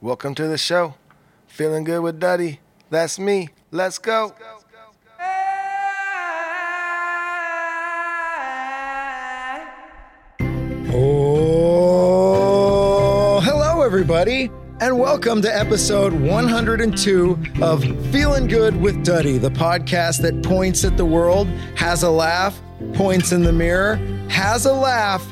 welcome to the show. Feeling good with Duddy. That's me. Let's go. Oh, hello, everybody, and welcome to episode 102 of Feeling Good with Duddy, the podcast that points at the world, has a laugh, points in the mirror, has a laugh.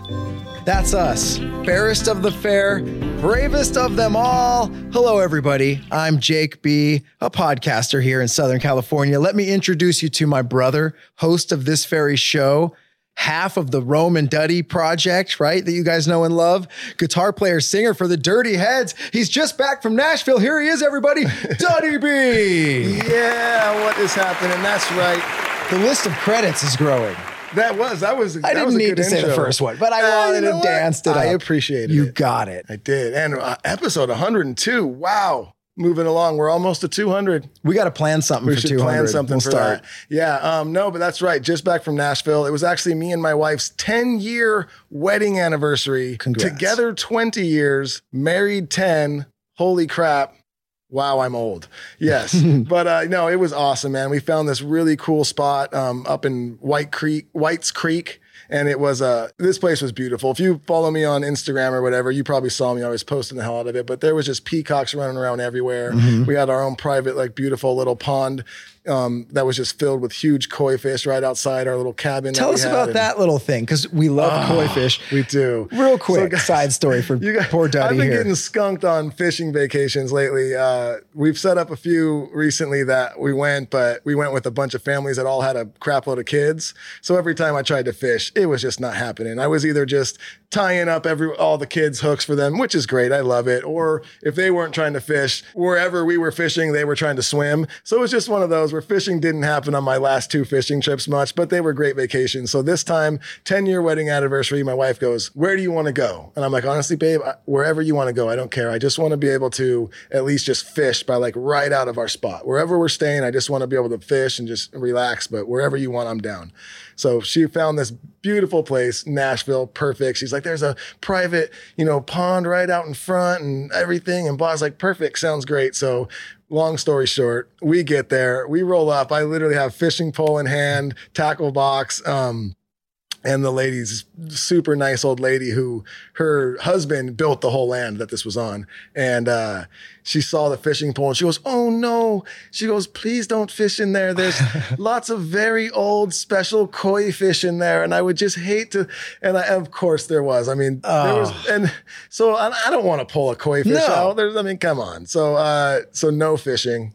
That's us, fairest of the fair, bravest of them all. Hello, everybody. I'm Jake B., a podcaster here in Southern California. Let me introduce you to my brother, host of this very show, half of the Rome and Duddy project, right? That you guys know and love. Guitar player, singer for the Dirty Heads. He's just back from Nashville. Here he is, everybody. Duddy B. Yeah, what is happening? That's right. The list of credits is growing. That was that was. I didn't was need to say the first one, but I Ah, wanted you know to dance it I up. appreciated You it. got it. I did. And uh, episode 102. Wow. Moving along. We're almost to 200. We got to plan something We for should 200. plan something We'll for start. that. Yeah. Um, no, but that's right. Just back from Nashville. It was actually me and my wife's 10 year wedding anniversary. Congrats. Together 20 years, married 10. Holy crap. Wow, I'm old. Yes. but uh, no, it was awesome, man. We found this really cool spot um, up in White Creek, White's Creek. And it was uh this place was beautiful. If you follow me on Instagram or whatever, you probably saw me. I was posting the hell out of it. But there was just peacocks running around everywhere. Mm-hmm. We had our own private, like beautiful little pond um, that was just filled with huge koi fish right outside our little cabin. Tell us about And that little thing because we love koi fish. We do. Real quick guys- side story for You guys, poor Duddy I've been here. getting skunked on fishing vacations lately. Uh, we've set up a few recently that we went, but we went with a bunch of families that all had a crap load of kids. So every time I tried to fish, it was just not happening. I was either just tying up every all the kids' hooks for them, which is great. I love it. Or if they weren't trying to fish, wherever we were fishing, they were trying to swim. So it was just one of those where fishing didn't happen on my last two fishing trips much, but they were great vacations. So this time, 10 year wedding anniversary, my wife goes, Where do you want to go? And I'm like, Honestly, babe, wherever you want to go, I don't care. I just want to be able to at least just fish by like right out of our spot. Wherever we're staying, I just want to be able to fish and just relax. But wherever you want, I'm down. So she found this beautiful place, Nashville, perfect. She's like, there's a private, you know, pond right out in front and everything. And Bob's like, perfect, sounds great. So long story short, we get there, we roll up. I literally have fishing pole in hand, tackle box. Um, and the lady's super nice old lady who her husband built the whole land that this was on. And uh, she saw the fishing pole and she goes, Oh no. She goes, Please don't fish in there. There's lots of very old special koi fish in there. And I would just hate to. And I, of course there was. I mean, there was, and so I, I don't want to pull a koi fish No. out. There's, I mean, come on. So, uh, so no fishing.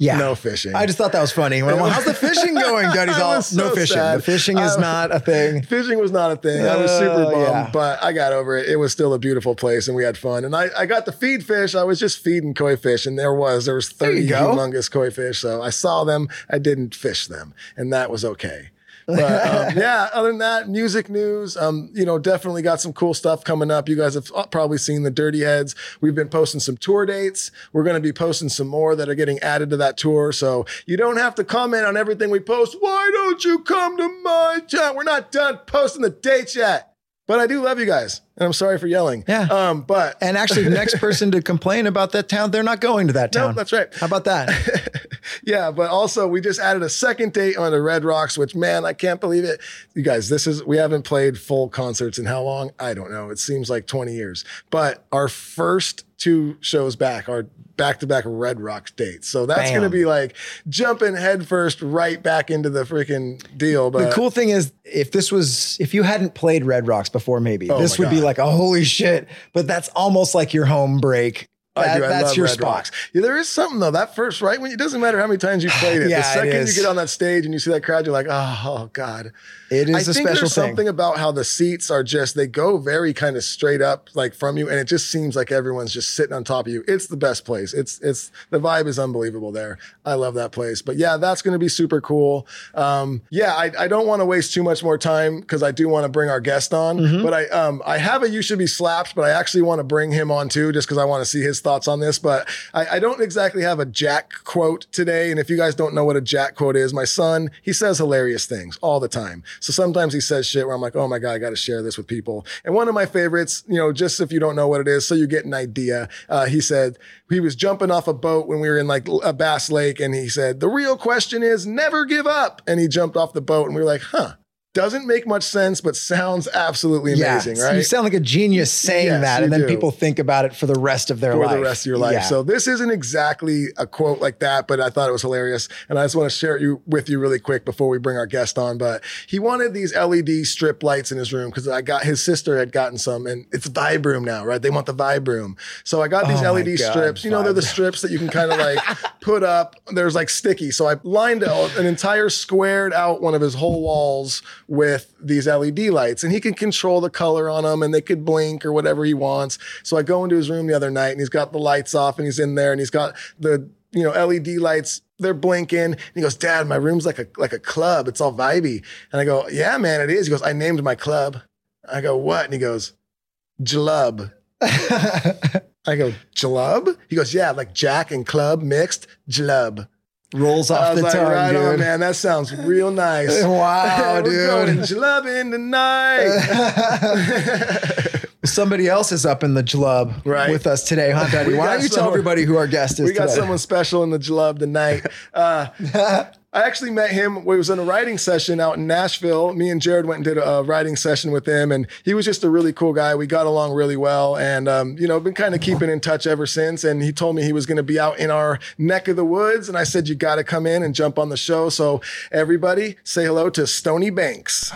Yeah. No fishing. I just thought that was funny. When I'm like, How's the fishing going? Duddy's I all, was no fishing. sad. The fishing is I- not a thing. Fishing was not a thing. I was super Oh, bummed, yeah. but I got over it. It was still a beautiful place and we had fun. And I, I got to feed fish. I was just feeding koi fish and there was, there was 30 you go. humongous koi fish. So I saw them. I didn't fish them and that was okay. But um, yeah, other than that, music news, um, you know, definitely got some cool stuff coming up. You guys have uh, probably seen the Dirty Heads. We've been posting some tour dates. We're going to be posting some more that are getting added to that tour. So you don't have to comment on everything we post. Why don't you come to my town? We're not done posting the dates yet. But I do love you guys, and I'm sorry for yelling. Yeah. Um, but And actually, the next person to complain about that town, they're not going to that town. no, town. that's right. How about that? yeah, but also we just added a second date on the Red Rocks, which man, I can't believe it. You guys, this is we haven't played full concerts in how long? I don't know. It seems like 20 years. But our first two shows back are back-to-back Red Rocks dates. So that's Bam. gonna be like jumping headfirst right back into the freaking deal. But the cool thing is, if this was, if you hadn't played Red Rocks before, maybe Oh this would be like a holy shit. But that's almost like your home break That- do. I that's love your Red spot. Rocks. Yeah, there is something though. That first right when it doesn't matter how many times you played it. Yeah, the second is. you get on that stage and you see that crowd, you're like, oh, oh God. It is I a think special there's thing. something about how the seats are just they go very kind of straight up like from you, and it just seems like everyone's just sitting on top of you. It's the best place. It's it's the vibe is unbelievable there. I love that place. But yeah, that's going to be super cool. Um, yeah, I, I don't want to waste too much more time because I do want to bring our guest on. Mm-hmm. But I um I have a you should be slapped, but I actually want to bring him on too, just because I want to see his thoughts on this. But I, I don't exactly have a Jack quote today. And if you guys don't know what a Jack quote is, my son he says hilarious things all the time. So sometimes he says shit where I'm like, oh my god, I got to share this with people. And one of my favorites, you know, just if you don't know what it is, so you get an idea. Uh, he said he was jumping off a boat when we were in like a Bass Lake, and he said the real question is never give up. And he jumped off the boat, and we were like, huh. Doesn't make much sense, but sounds absolutely amazing, yeah, right? You sound like a genius saying Yes, that, and then do. people think about it for the rest of their for life. the rest of your life. Yeah. So this isn't exactly a quote like that, but I thought it was hilarious, and I just want to share it you with you really quick before we bring our guest on. But he wanted these LED strip lights in his room because I got his sister had gotten some, and it's Vibe Room now, right? They want the Vibe Room, so I got these Oh LED God, strips. You know, they're the strips that you can kind of like put up. There's like sticky, so I lined out an entire squared out one of his whole walls with these LED lights, and he can control the color on them, and they could blink or whatever he wants. So I go into his room the other night, and he's got the lights off, and he's in there, and he's got the you know LED lights. They're blinking. And he goes, Dad, my room's like a like a club. It's all vibey. And I go, Yeah, man, it is. He goes, I named my club. I go, What? And he goes, Jalub. I go, Jalub? He goes, Yeah, like Jack and club mixed, Jalub. Rolls off the like, tongue, right dude. on, man. That sounds real nice. Wow, We're going dude. Jalubbing tonight. Somebody else is up in the jalub Right. with us today, huh, Daddy? Why don't you tell everybody who our guest is we got today? someone special in the Jalub tonight. Uh, I actually met him. We was in a writing session out in Nashville. Me and Jared went and did a, writing session with him, and he was just a really cool guy. We got along really well, and um, you know, been kind of keeping in touch ever since. And he told me he was going to be out in our neck of the woods, and I said you got to come in and jump on the show. So everybody, say hello to Stony Banks.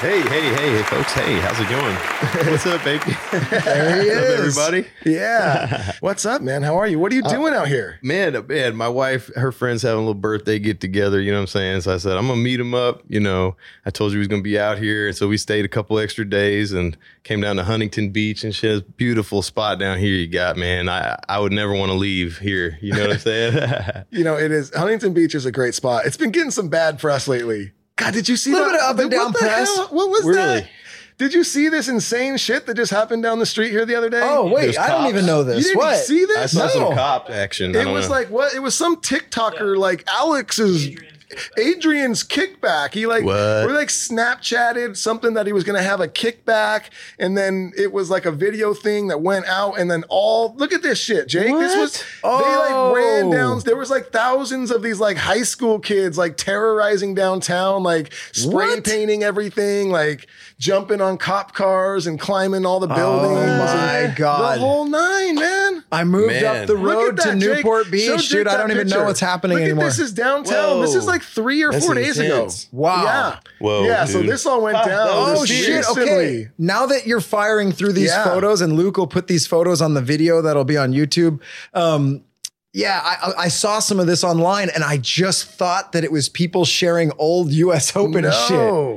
Hey, hey, hey, hey, folks. Hey, how's it going? What's up, baby? There he What's up, everybody? Yeah, what's up, man? How are you? What are you doing out here? Man, uh, man, my wife, her friends having a little birthday get together, you know what I'm saying? So I said, I'm going to meet them up. You know, I told you we was going to be out here. And so we stayed a couple extra days and came down to Huntington Beach and shit. Beautiful spot down here you got, man. I, I would never want to leave here. You know what I'm saying? You know, it is Huntington Beach is a great spot. It's been getting some bad press lately. God, did you see a Little that? bit of up and What down the press. hell? What was Really? that? Did you see this insane shit that just happened down the street here the other day? Oh wait, There's I don't even know this. you this. didn't what? see this? I saw No. some cop action. It was know. like what? It was some TikToker like Alex's Adrian's kickback. He like What? we like Snapchatted something that he was gonna have a kickback, and then it was like a video thing that went out, and then all look at this shit, Jake. This was What? they like ran Oh. down. There was like thousands of these like high school kids like terrorizing downtown, like spray What? painting everything, like jumping on cop cars and climbing all the buildings. Oh my God. the whole nine, man. I moved Man. up the Look at road to that, Jake. Newport Show Beach, Jake dude. I don't even know what's happening Look anymore. At this is downtown. This is like three or That's four days ago. Wow. Yeah. Whoa, Yeah. So this all went down. Oh just shit! Okay. Now that you're firing through these Yeah. photos, and Luke will put these photos on the video that'll be on YouTube. Um, yeah, I, I- I saw some of this online, and I just thought that it was people sharing old U.S. Open No.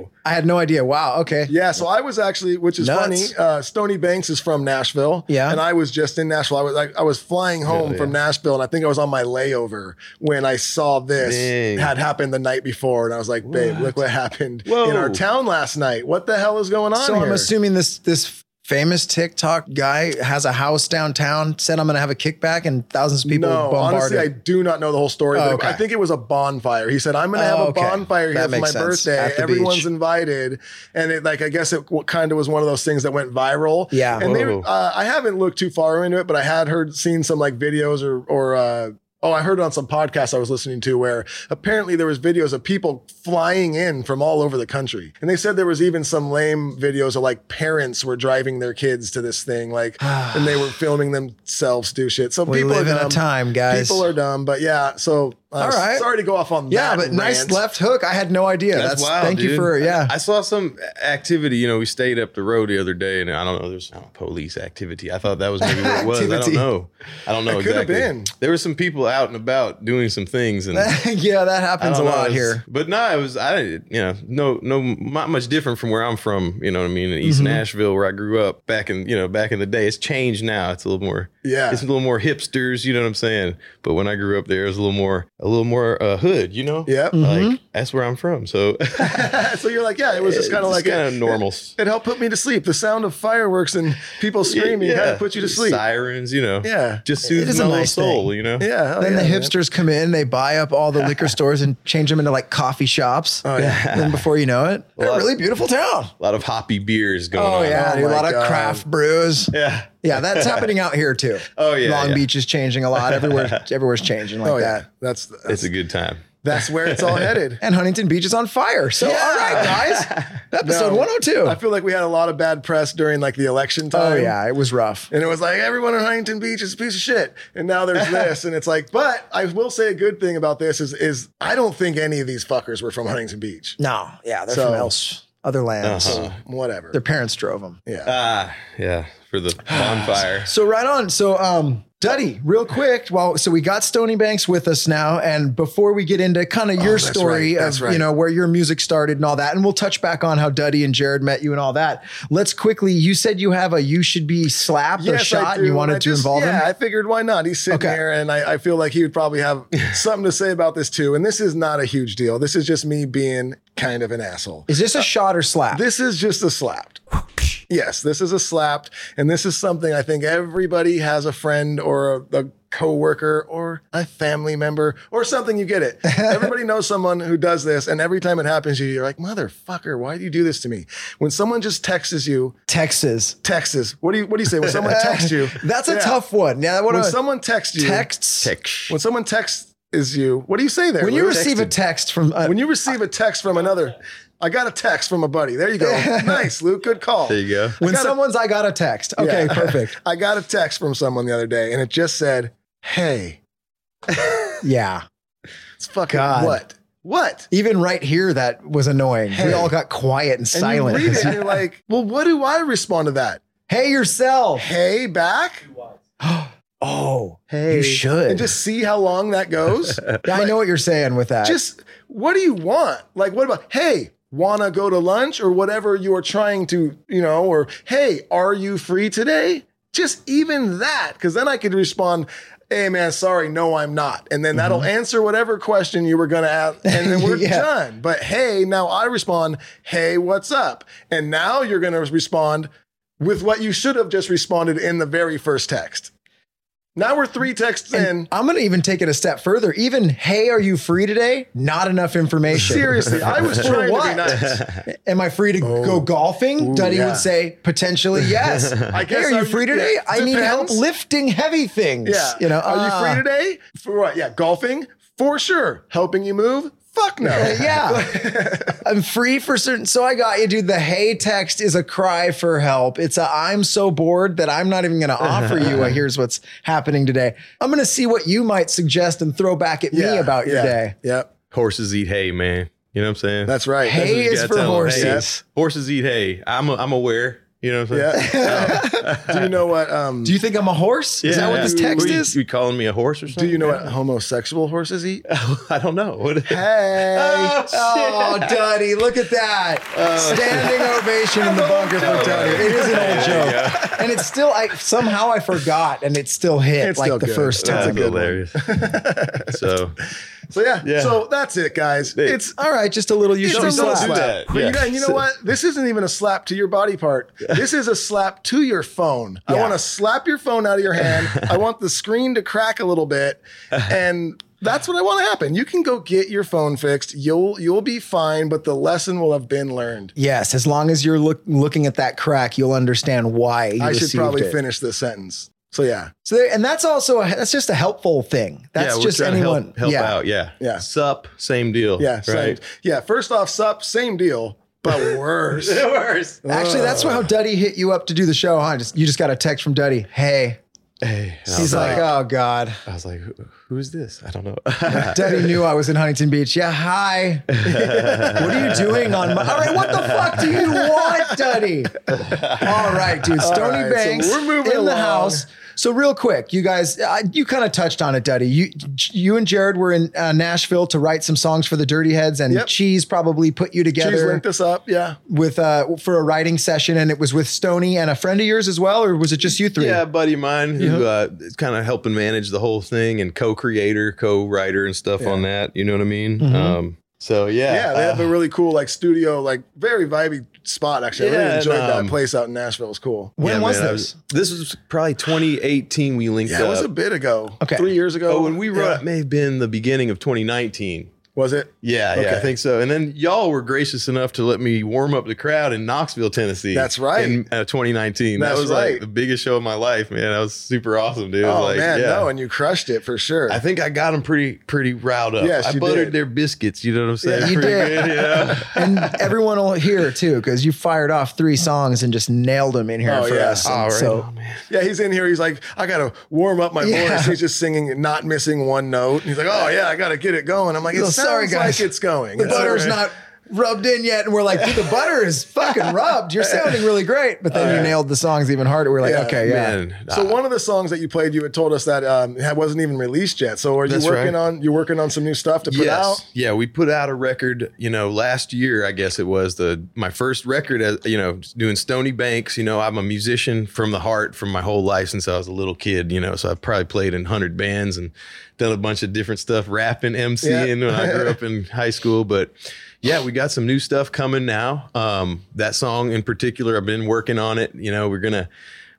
shit. I had no idea. Wow. Okay. Yeah, so I was actually, which is Nuts. funny. Uh, Stony Banks is from Nashville. Yeah. and I was just in Nashville. I was like, I was flying home Yeah, from yeah. Nashville, and I think I was on my layover when I saw this Dang. had happened the night before, and I was like, babe, look what happened Whoa. in our town last night. What the hell is going on So here? I'm assuming this this famous TikTok guy has a house downtown. Said I'm going to have a kickback, and thousands of people no, bombarded. honestly, I do not know the whole story. Oh, okay. I think it was a bonfire. He said, "I'm going to Oh, have a okay. bonfire That here for my sense. birthday. Everyone's beach. invited." And it, like, I guess it kind of was one of those things that went viral. Yeah. And they, uh, I haven't looked too far into it, but I had heard, seen some like videos or or. Uh, Oh, I heard on some podcast I was listening to where apparently there was videos of people flying in from all over the country. And they said there was even some lame videos of like parents were driving their kids to this thing, like, and they were filming themselves do shit. So We people live are in a time, guys. People are dumb, but yeah. So Uh, All right. Sorry to go off on Yeah, that but nice left hook. I had no idea. That's, wild, thank you for yeah. I saw some activity. You know, we stayed up the road the other day, and I don't know. There's I don't know, police activity. I thought that was maybe what it was. I don't know. I don't know It could have exactly. been. There were some people out and about doing some things, and yeah, that happens a know, lot it's- here. But no, it was I you know no no not much different from where I'm from. You know what I mean? In Mm-hmm. East Nashville, where I grew up back in you know back in the day. It's changed now. It's a little more Yeah. It's a little more hipsters. You know what I'm saying? But when I grew up there, it was a little more a little more uh, hood. You know? Yeah. Mm-hmm. Like that's where I'm from. So so you're like, yeah, it was just kind of like kind of normal. It helped put me to sleep. The sound of fireworks and people screaming kind of put you to sleep. Sirens, you know. Yeah. Just It soothes is a my little nice soul, thing. you know. Yeah. oh then yeah, the man. hipsters come in, they buy up all the liquor stores and change them into like coffee shops. Oh yeah. Then before you know it, they're a really beautiful town. A lot of hoppy beers going Oh on. yeah, Oh dude, a my lot of craft brews. Yeah. Yeah, that's happening out here too. Oh, yeah, Long yeah. Beach is changing a lot. Everywhere, everywhere's changing like Oh that. yeah. That's that's, It's a good time. that's where it's all headed. And Huntington Beach is on fire. So yeah. all right, guys, episode No, 102. I feel like we had a lot of bad press during like the election time. oh yeah, it was rough. And it was like everyone in Huntington Beach is a piece of shit. And now there's this. And it's like, but I will say a good thing about this is is I don't think any of these fuckers were from Huntington Beach. No, yeah, they're So- from else, other lands. Uh-huh. Whatever. Their parents drove them. yeah. Ah, yeah. For the bonfire. So right on. So um Duddy, real quick. Well, so we got Stony Banks with us now, and before we get into kind of your Oh, that's story right, of right. you know where your music started and all that, and we'll touch back on how Duddy and Jared met you and all that. Let's quickly. You said you have a you should be slapped or shot, and you wanted I to just- involve yeah, him. I figured why not? He's sitting Okay. there, and I, I feel like he would probably have something to say about this too. And this is not a huge deal. This is just me being kind of an asshole. Is this a shot or slap? This is just a slapped. Yes, this is a slapped, and this is something I think everybody has a friend or a, a coworker or a family member or something. You get it. everybody knows someone who does this, and every time it happens to you, you're like, "Motherfucker, why do you do this to me?" When someone just texts you, Texas. texts. What do you What do you say when someone texts you? That's a Yeah. tough one. Yeah, what When a, someone texts you, texts. Text. when someone texts is you, what do you say there? When you Lou? receive a text from uh, when you receive a text from another, I got a text from a buddy. There you go. nice, Luke. Good call. There you go. when got someone's I got a text. Okay, Yeah. perfect. I got a text from someone the other day, and it just said, "Hey, Yeah. it's fucking God. what? What?" Even right here, that was annoying. We all got quiet and And silent. you read it, and you're like, "Well, what do I respond to that? hey yourself. Hey, back? Oh, Hey, you should. and just see how long that goes. Yeah, I know what you're saying with that. just what do you want? Like, what about, hey, wanna go to lunch or whatever you are trying to, you know, or hey, are you free today? Just even that, because then I could respond, hey man, sorry, no, I'm not. And then that'll answer whatever question you were gonna ask, and then we're Mm-hmm. Yeah. done. But hey, now I respond, hey, what's up? And now you're gonna respond with what you should have just responded in the very first text. Now we're three texts in. I'm going to even take it a step further. Even, hey, are you free today? Not enough information. Seriously, I was trying to what? be nice. Am I free to go golfing? Ooh, Duddy yeah. would say, potentially, yes. I hey, guess are you I'm- free today? yeah, I need help lifting heavy things. Yeah. You know, are uh, you free today? For what? Yeah, golfing? For sure. Helping you move? Fuck no. Yeah. I'm free for certain. So I got you, dude. The hey text is a cry for help. It's a I'm so bored that I'm not even going to offer you a here's what's happening today. I'm going to see what you might suggest and throw back at me Yeah, about your yeah, day. Yep. Horses eat hay, man. You know what I'm saying? That's right. Hay That's what you is gotta for tell 'em. horses. Hey, horses eat hay. I'm I'm aware. You know what I'm saying? Yeah. do you know what um Do you think I'm a horse? is that what this text you- is? You calling me a horse or something? do you know what homosexual horses eat? I don't know. What? Hey. Oh, Duddy, look at that. Standing ovation in the bunker for Duddy. It is an old joke. And it's still, I somehow I forgot and it still hit It's like still the good. first That's time. a good hilarious. so So yeah. Yeah. So that's it, guys. It's All right, just a little you should a be little slapped. do slap. that. But you, Yeah. know, you know what? This isn't even a slap to your body part. This is a slap to your phone. I want to slap your phone out of your hand. I want the screen to crack a little bit, and that's what I want to happen. You can go get your phone fixed. You'll you'll be fine, but the lesson will have been learned. Yes, as long as you're look, looking at that crack, you'll understand why you I should probably it. finish this sentence. So yeah, So there, and that's also a, that's just a helpful thing. That's yeah, just anyone help, help yeah. out. Yeah. Yeah. Sup, same deal. yeah, same, Right. yeah. First off, sup, same deal, but worse. Worse. Actually, that's how Duddy hit you up to do the show, huh? Just, you just got a text from Duddy. Hey, Hey, and He's like, oh God. I was like, "Who- who is this? I don't know. Daddy knew I was in Huntington Beach. Yeah, hi. what are you doing on my? All right, what the fuck do you want, Daddy? All right, dude. Stony right, so Banks we're moving in the along. house. So real quick, you guys, uh, you kind of touched on it, Duddy. You, you and Jared were in uh, Nashville to write some songs for the Dirty Heads, and Yep. Cheese probably put you together linked us up. Yeah. with uh, for a writing session, and it was with Stony and a friend of yours as well, or was it just you three? Yeah, a buddy of mine who uh, is kind of helping manage the whole thing and co-creator, co-writer, and stuff on that. You know what I mean? Um, so yeah, Yeah, they have uh, a really cool like studio, like very vibey spot. Actually, I really enjoyed and, um, that place out in Nashville. It was cool. When yeah, was man, I this? this was probably 2018. We linked Yeah, it was a bit ago. Okay. three years ago. oh, when we wrote, Yeah. it may have been the beginning of 2019. Was it? Yeah, yeah, I think so. And then y'all were gracious enough to let me warm up the crowd in Knoxville, Tennessee. That's right. In uh, 2019. That's that was right. like the biggest show of my life, man. That was super awesome, dude. Oh like, man, yeah. no, and you crushed it for sure. I think I got them pretty pretty riled up. Yes, I buttered did. their biscuits. You know what I'm saying? Yeah, you pretty did. good. Yeah. and everyone will hear too because you fired off three songs and just nailed them in here Oh, for yeah. us. Right. So Oh, yeah, he's in here. He's like, I gotta warm up my voice. He's just singing, not missing one note. And he's like, Oh yeah, I gotta get it going. I'm like, it sounds sorry, guys. like it's going. the It's butter's all right. not rubbed in yet, and we're like, dude, the butter is fucking rubbed. You're sounding really great, but then you nailed the songs even harder. We're like, Yeah, okay, yeah. Man, So uh, one of the songs that you played, you had told us that um, wasn't even released yet. So are you That's working right. on you're working on some new stuff to put out? Yeah, we put out a record, you know, last year, I guess it was the my first record as you know, doing Stony Banks, you know, I'm a musician from the heart from my whole life since I was a little kid, you know, so I've probably played in 100 bands and done a bunch of different stuff, rapping, MCing when I grew up in high school, but yeah, we got some new stuff coming now. Um, that song in particular, I've been working on it. You know, we're gonna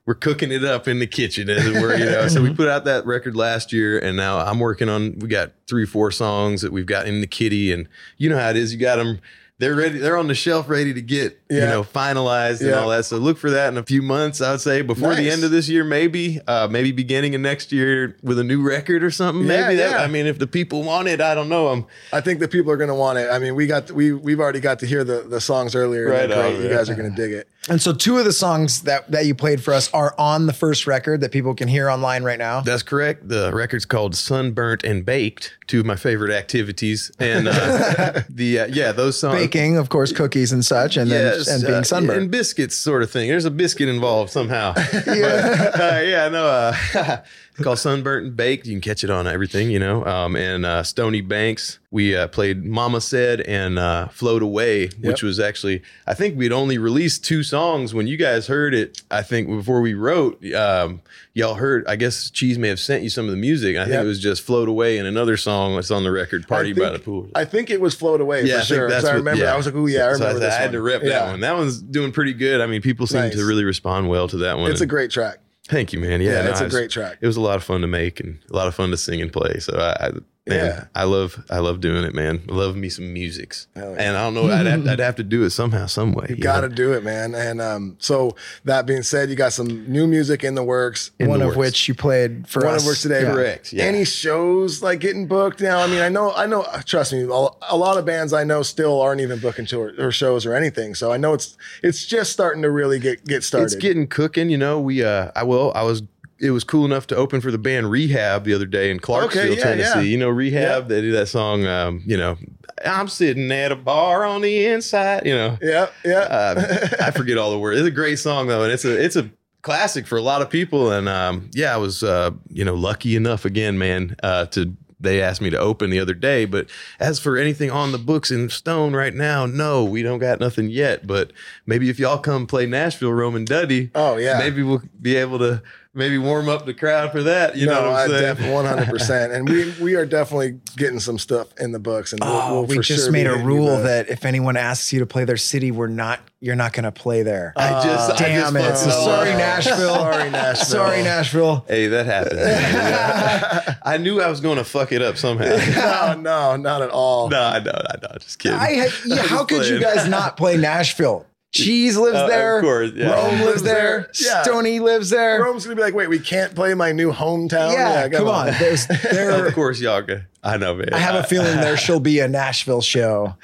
we're cooking it up in the kitchen as it were. You know, so we put out that record last year, and now I'm working on. We got three, four songs that we've got in the kitty, and you know how it is. You got them. They're ready. They're on the shelf, ready to get you know finalized and all that. So look for that in a few months. I would say before the end of this year, maybe, uh, maybe beginning of next year with a new record or something. Yeah, maybe that. yeah. I mean, if the people want it, I don't know. I'm I think the people are going to want it. I mean, we got we we've already got to hear the the songs earlier. and Right great. on, you guys are going to dig it. And so two of the songs that that you played for us are on the first record that people can hear online right now. That's correct. The record's called Sunburnt and Baked, two of my favorite activities. And uh, the uh, yeah, those songs Baking, of course, cookies and such, and then And being uh, sunburned. and biscuits, sort of thing. There's a biscuit involved somehow. yeah, uh, yeah, no. It's called Sunburnt and Baked. You can catch it on everything, you know. Um, and uh, Stony Banks, we uh, played Mama Said and uh, Float Away, which was actually I think we'd only released two songs when you guys heard it. I think before we wrote, um, y'all heard. I guess Cheese may have sent you some of the music. I think it was just Float Away and another song that's on the record, Party I by the Pool. I think it was float away Yeah, for I think sure. that's I what- remember. I was like, oh yeah, I So remember said, this I had one. to rep Yeah. that one. That one's doing pretty good. I mean, people seem Nice. to really respond well to that one. It's a great track. Thank you, man. Yeah, Yeah, no, it's a was- great track. It was a lot of fun to make and a lot of fun to sing and play. So I, I man, Yeah. I love, I love doing it, man. I love me some musics, yeah. and I don't know, I'd have, I'd have to do it somehow, some way. You got to do it, man. And um, so that being said, you got some new music in the works. In one the of works. which you played for One us of which today. Yeah. Correct. Yeah. Any shows like getting booked now? I mean, I know, I know. Trust me, a a lot of bands I know still aren't even booking tour or shows or anything. So I know it's it's just starting to really get get started. It's getting cooking. You know, we, uh, I will, I was. It was cool enough to open for the band Rehab the other day in Clarksville, yeah, Tennessee. yeah. You know, Rehab. Yeah. They do that song. Um, you know, I'm sitting at a bar on the inside. You know, yeah, yeah. uh, I forget all the words. It's a great song though, and it's a it's a classic for a lot of people. And um, yeah, I was uh, you know lucky enough again, man, uh, to they asked me to open the other day. But as for anything on the books in Stone right now, no, we don't got nothing yet. But maybe if y'all come play Nashville, Rome and Duddy, Oh, yeah. maybe we'll be able to maybe warm up the crowd for that. You no, know what I I'm saying? definitely one hundred percent, and we we are definitely getting some stuff in the books, and we'll, Oh, we'll we just sure made a rule back. that if anyone asks you to play their city, we're not. You're not going to play there. I just, I Damn just it! Uh, so sorry. Nashville. Sorry, Nashville. Sorry, Nashville. Hey, that happens. I knew I was going to fuck it up somehow. no, no, not at all. No, I know, I know. Just kidding. I had, yeah, how could you guys not play Nashville? Cheese lives Uh, of there. course, yeah. Rome lives Lives there. there. Yeah. Stony lives there. Rome's gonna be like, wait, we can't play my new hometown. yeah, come on. There's there. of course, y'all. Can. I know, man. I have a feeling there shall be a Nashville show.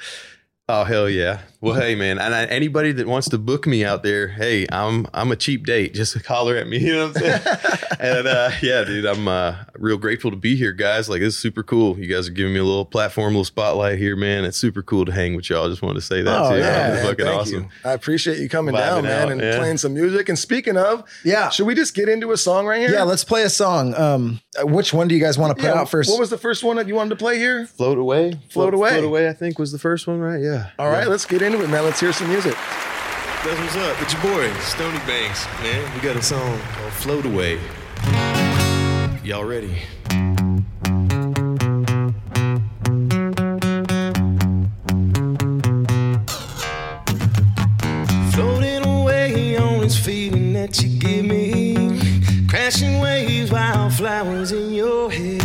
Oh hell yeah! Well, hey man, and I, anybody that wants to book me out there, hey, I'm I'm a cheap date. Just holler at me. You know what I'm saying? and uh, yeah, dude, I'm uh, real grateful to be here, guys. Like, it's super cool. You guys are giving me a little platform, a little spotlight here, man. It's super cool to hang with y'all. Just wanted to say that Oh, too. yeah, It's man, fucking thank awesome. you. I appreciate you coming Vibing down, man, out, and yeah. playing some music. And speaking of, Yeah. should we just get into a song right here? Yeah, let's play a song. Um, uh, which one do you guys want to put Yeah, out first? What was the first one that you wanted to play here? Float away, Float Away. float away. I think was the first one, right? Yeah. All right, let's get into it, man. Let's hear some music. That's what's up. It's your boy, Stony Banks, man. We got a song called Float Away. Y'all ready? Floating away on this feeling that you give me. Crashing waves, wildflowers in your hair.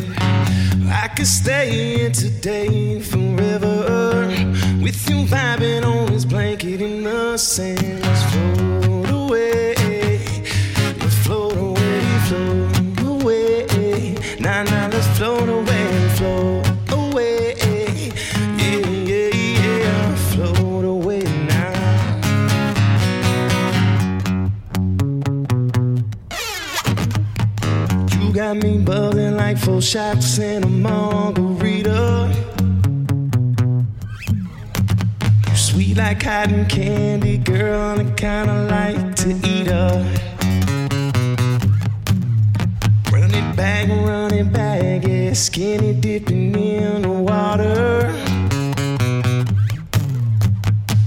I could stay here today forever. With you vibing on this blanket in the sand. Let's float away. Let's float away, float away. Nah, nah, let's float away, float away. Yeah, yeah, yeah. Float away now. You got me bubbling like four shots in a margarita. Like cotton candy, girl, and I kinda like to eat her. Run it back, run it back, yeah, skinny dipping in the water.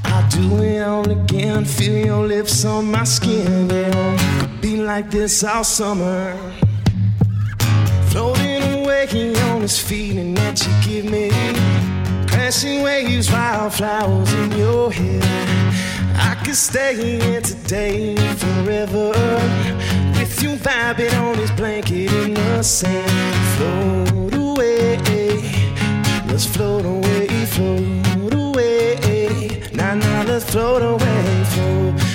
I'll do it all again, feel your lips on my skin, yeah. Could be like this all summer. Floating away on this feeling that you give me. Crashing waves, wildflowers in your hair. I could stay here today forever. With you vibing on this blanket in the sand. Float away. Let's float away, float away. Now, now, let's float away, float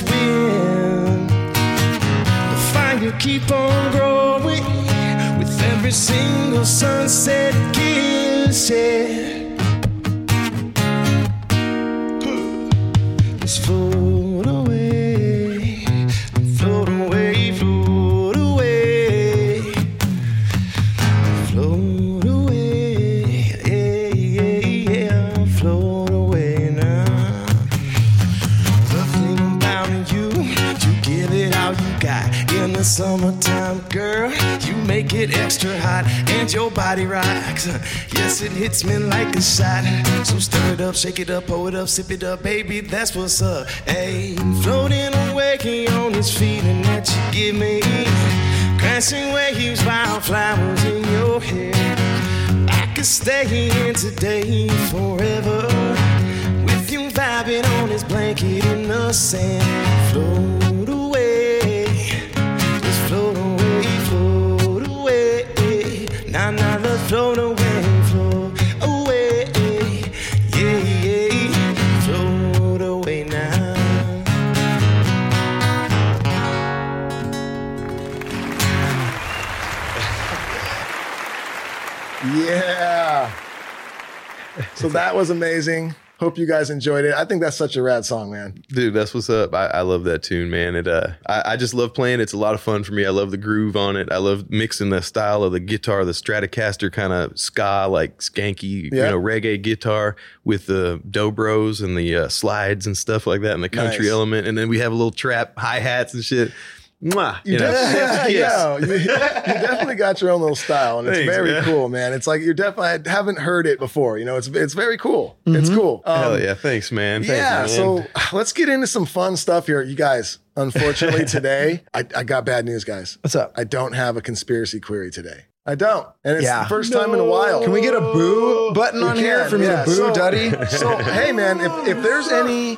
blessed wind. The fire keep on growing with every single sunset kiss. Yeah. Extra hot, and your body rocks. Yes, it hits me like a shot. So stir it up, shake it up, pour it up, sip it up, baby. That's what's up. Hey, floating away on this feeling that you give me. Crashing waves, wildflowers in your hair. I could stay here today forever. With you vibing on this blanket in the sand. Float So that was amazing. Hope you guys enjoyed it. I think that's such a rad song, man. Dude, that's what's up. I, I love that tune, man. It uh I, I just love playing. It's a lot of fun for me. I love the groove on it. I love mixing the style of the guitar, the Stratocaster kind of ska, like skanky, Yeah. you know, reggae guitar with the dobros and the uh, slides and stuff like that and the country Nice. element. And then we have a little trap hi hats and shit. Mwah, You, know, definitely, chef's yeah, you, you definitely got your own little style, and it's Thanks, very man. cool, man. It's like you're definitely I haven't heard it before. You know, it's it's very cool. It's cool. Um, Hell yeah. Thanks, man. Thanks, yeah, man. so let's get into some fun stuff here, you guys. Unfortunately, today I, I got bad news, guys. What's up? I don't have a conspiracy query today. I don't, and it's Yeah. the first time in a while. Can we get a boo button We on here for me yeah. to boo so, Duddy? So hey, man, if if there's any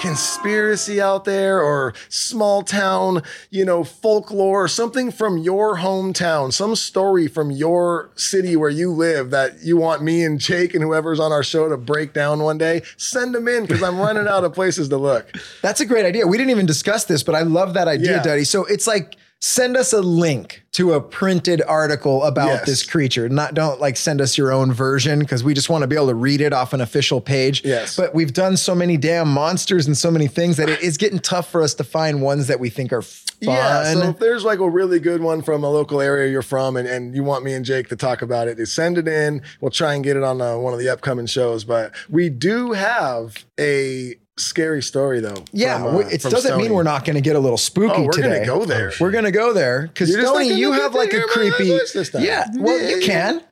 conspiracy out there or small town, you know, folklore, something from your hometown, some story from your city where you live that you want me and Jake and whoever's on our show to break down one day, send them in because I'm running out of places to look. That's a great idea. We didn't even discuss this, but I love that idea, Yeah. Duddy. So it's like send us a link to a printed article about Yes. this creature. Not don't like send us your own version because we just want to be able to read it off an official page. Yes. But we've done so many damn monsters and so many things that it is getting tough for us to find ones that we think are fun. Yeah, so if there's like a really good one from a local area you're from, and, and you want me and Jake to talk about it, send it in. We'll try and get it on uh, one of the upcoming shows. But we do have a scary story though. Yeah, from, uh, it doesn't Stony. mean we're not going to get a little spooky Oh, we're today. gonna go there. We're going to go there because You're just Stony, not you gonna have like a creepy. voice this time. Yeah, well, you can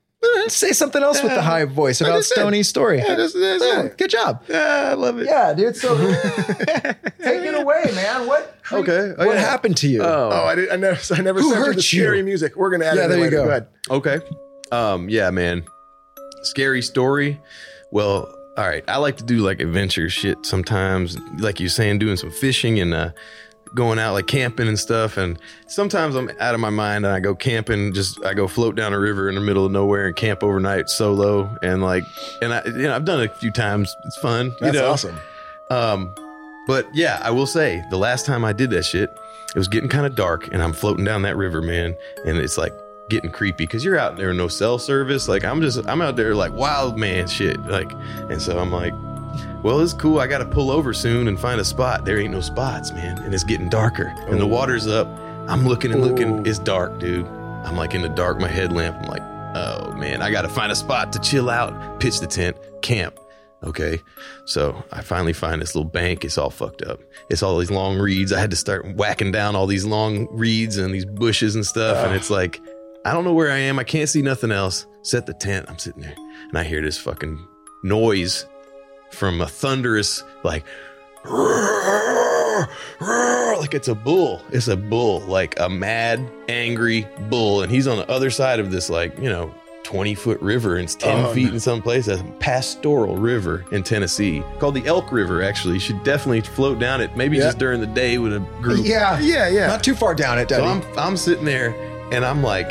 say something else with the high voice about Stony's story. Yeah, that's- that's Yeah, good job. Yeah, I love it. Yeah, dude. So take it away, man. What? creep- Okay. Oh, what yeah. happened to you? Oh. Oh, I, did, I never, I never Who sent you hurt the scary you? music. We're gonna add Yeah, it in there you go. go. ahead. Okay. Um, yeah, man. Scary story. Well, all right. I like to do like adventure shit sometimes, like you're saying, doing some fishing and uh going out like camping and stuff. And sometimes I'm out of my mind and I go camping, just I go float down a river in the middle of nowhere and camp overnight solo. And like and I you know, I've done it a few times. It's fun. That's you know? awesome. Um, but yeah, I will say the last time I did that shit, it was getting kind of dark and I'm floating down that river, man. And it's like getting creepy because you're out there, no cell service. Like I'm just, I'm out there like wild man shit. Like, and so I'm like, well, it's cool. I got to pull over soon and find a spot. There ain't no spots, man. And it's getting darker and the water's up. I'm looking and looking. Ooh. It's dark, dude. I'm like in the dark, my headlamp. I'm like, oh man, I got to find a spot to chill out, pitch the tent, camp. Okay. So I finally find this little bank. It's all fucked up. It's all these long reeds. I had to start whacking down all these long reeds and these bushes and stuff. And it's like, I don't know where I am. I can't see nothing else. Set the tent. I'm sitting there and I hear this fucking noise from a thunderous, like, like it's a bull. It's a bull, like a mad, angry bull. And he's on the other side of this, like, you know, 20 foot river and it's 10 Oh, feet no. in some place. A pastoral river in Tennessee called the Elk River, actually. You should definitely float down it, maybe Yeah. just during the day with a group. yeah, Yeah, yeah. Not too far down it, So I'm I'm sitting there and I'm like,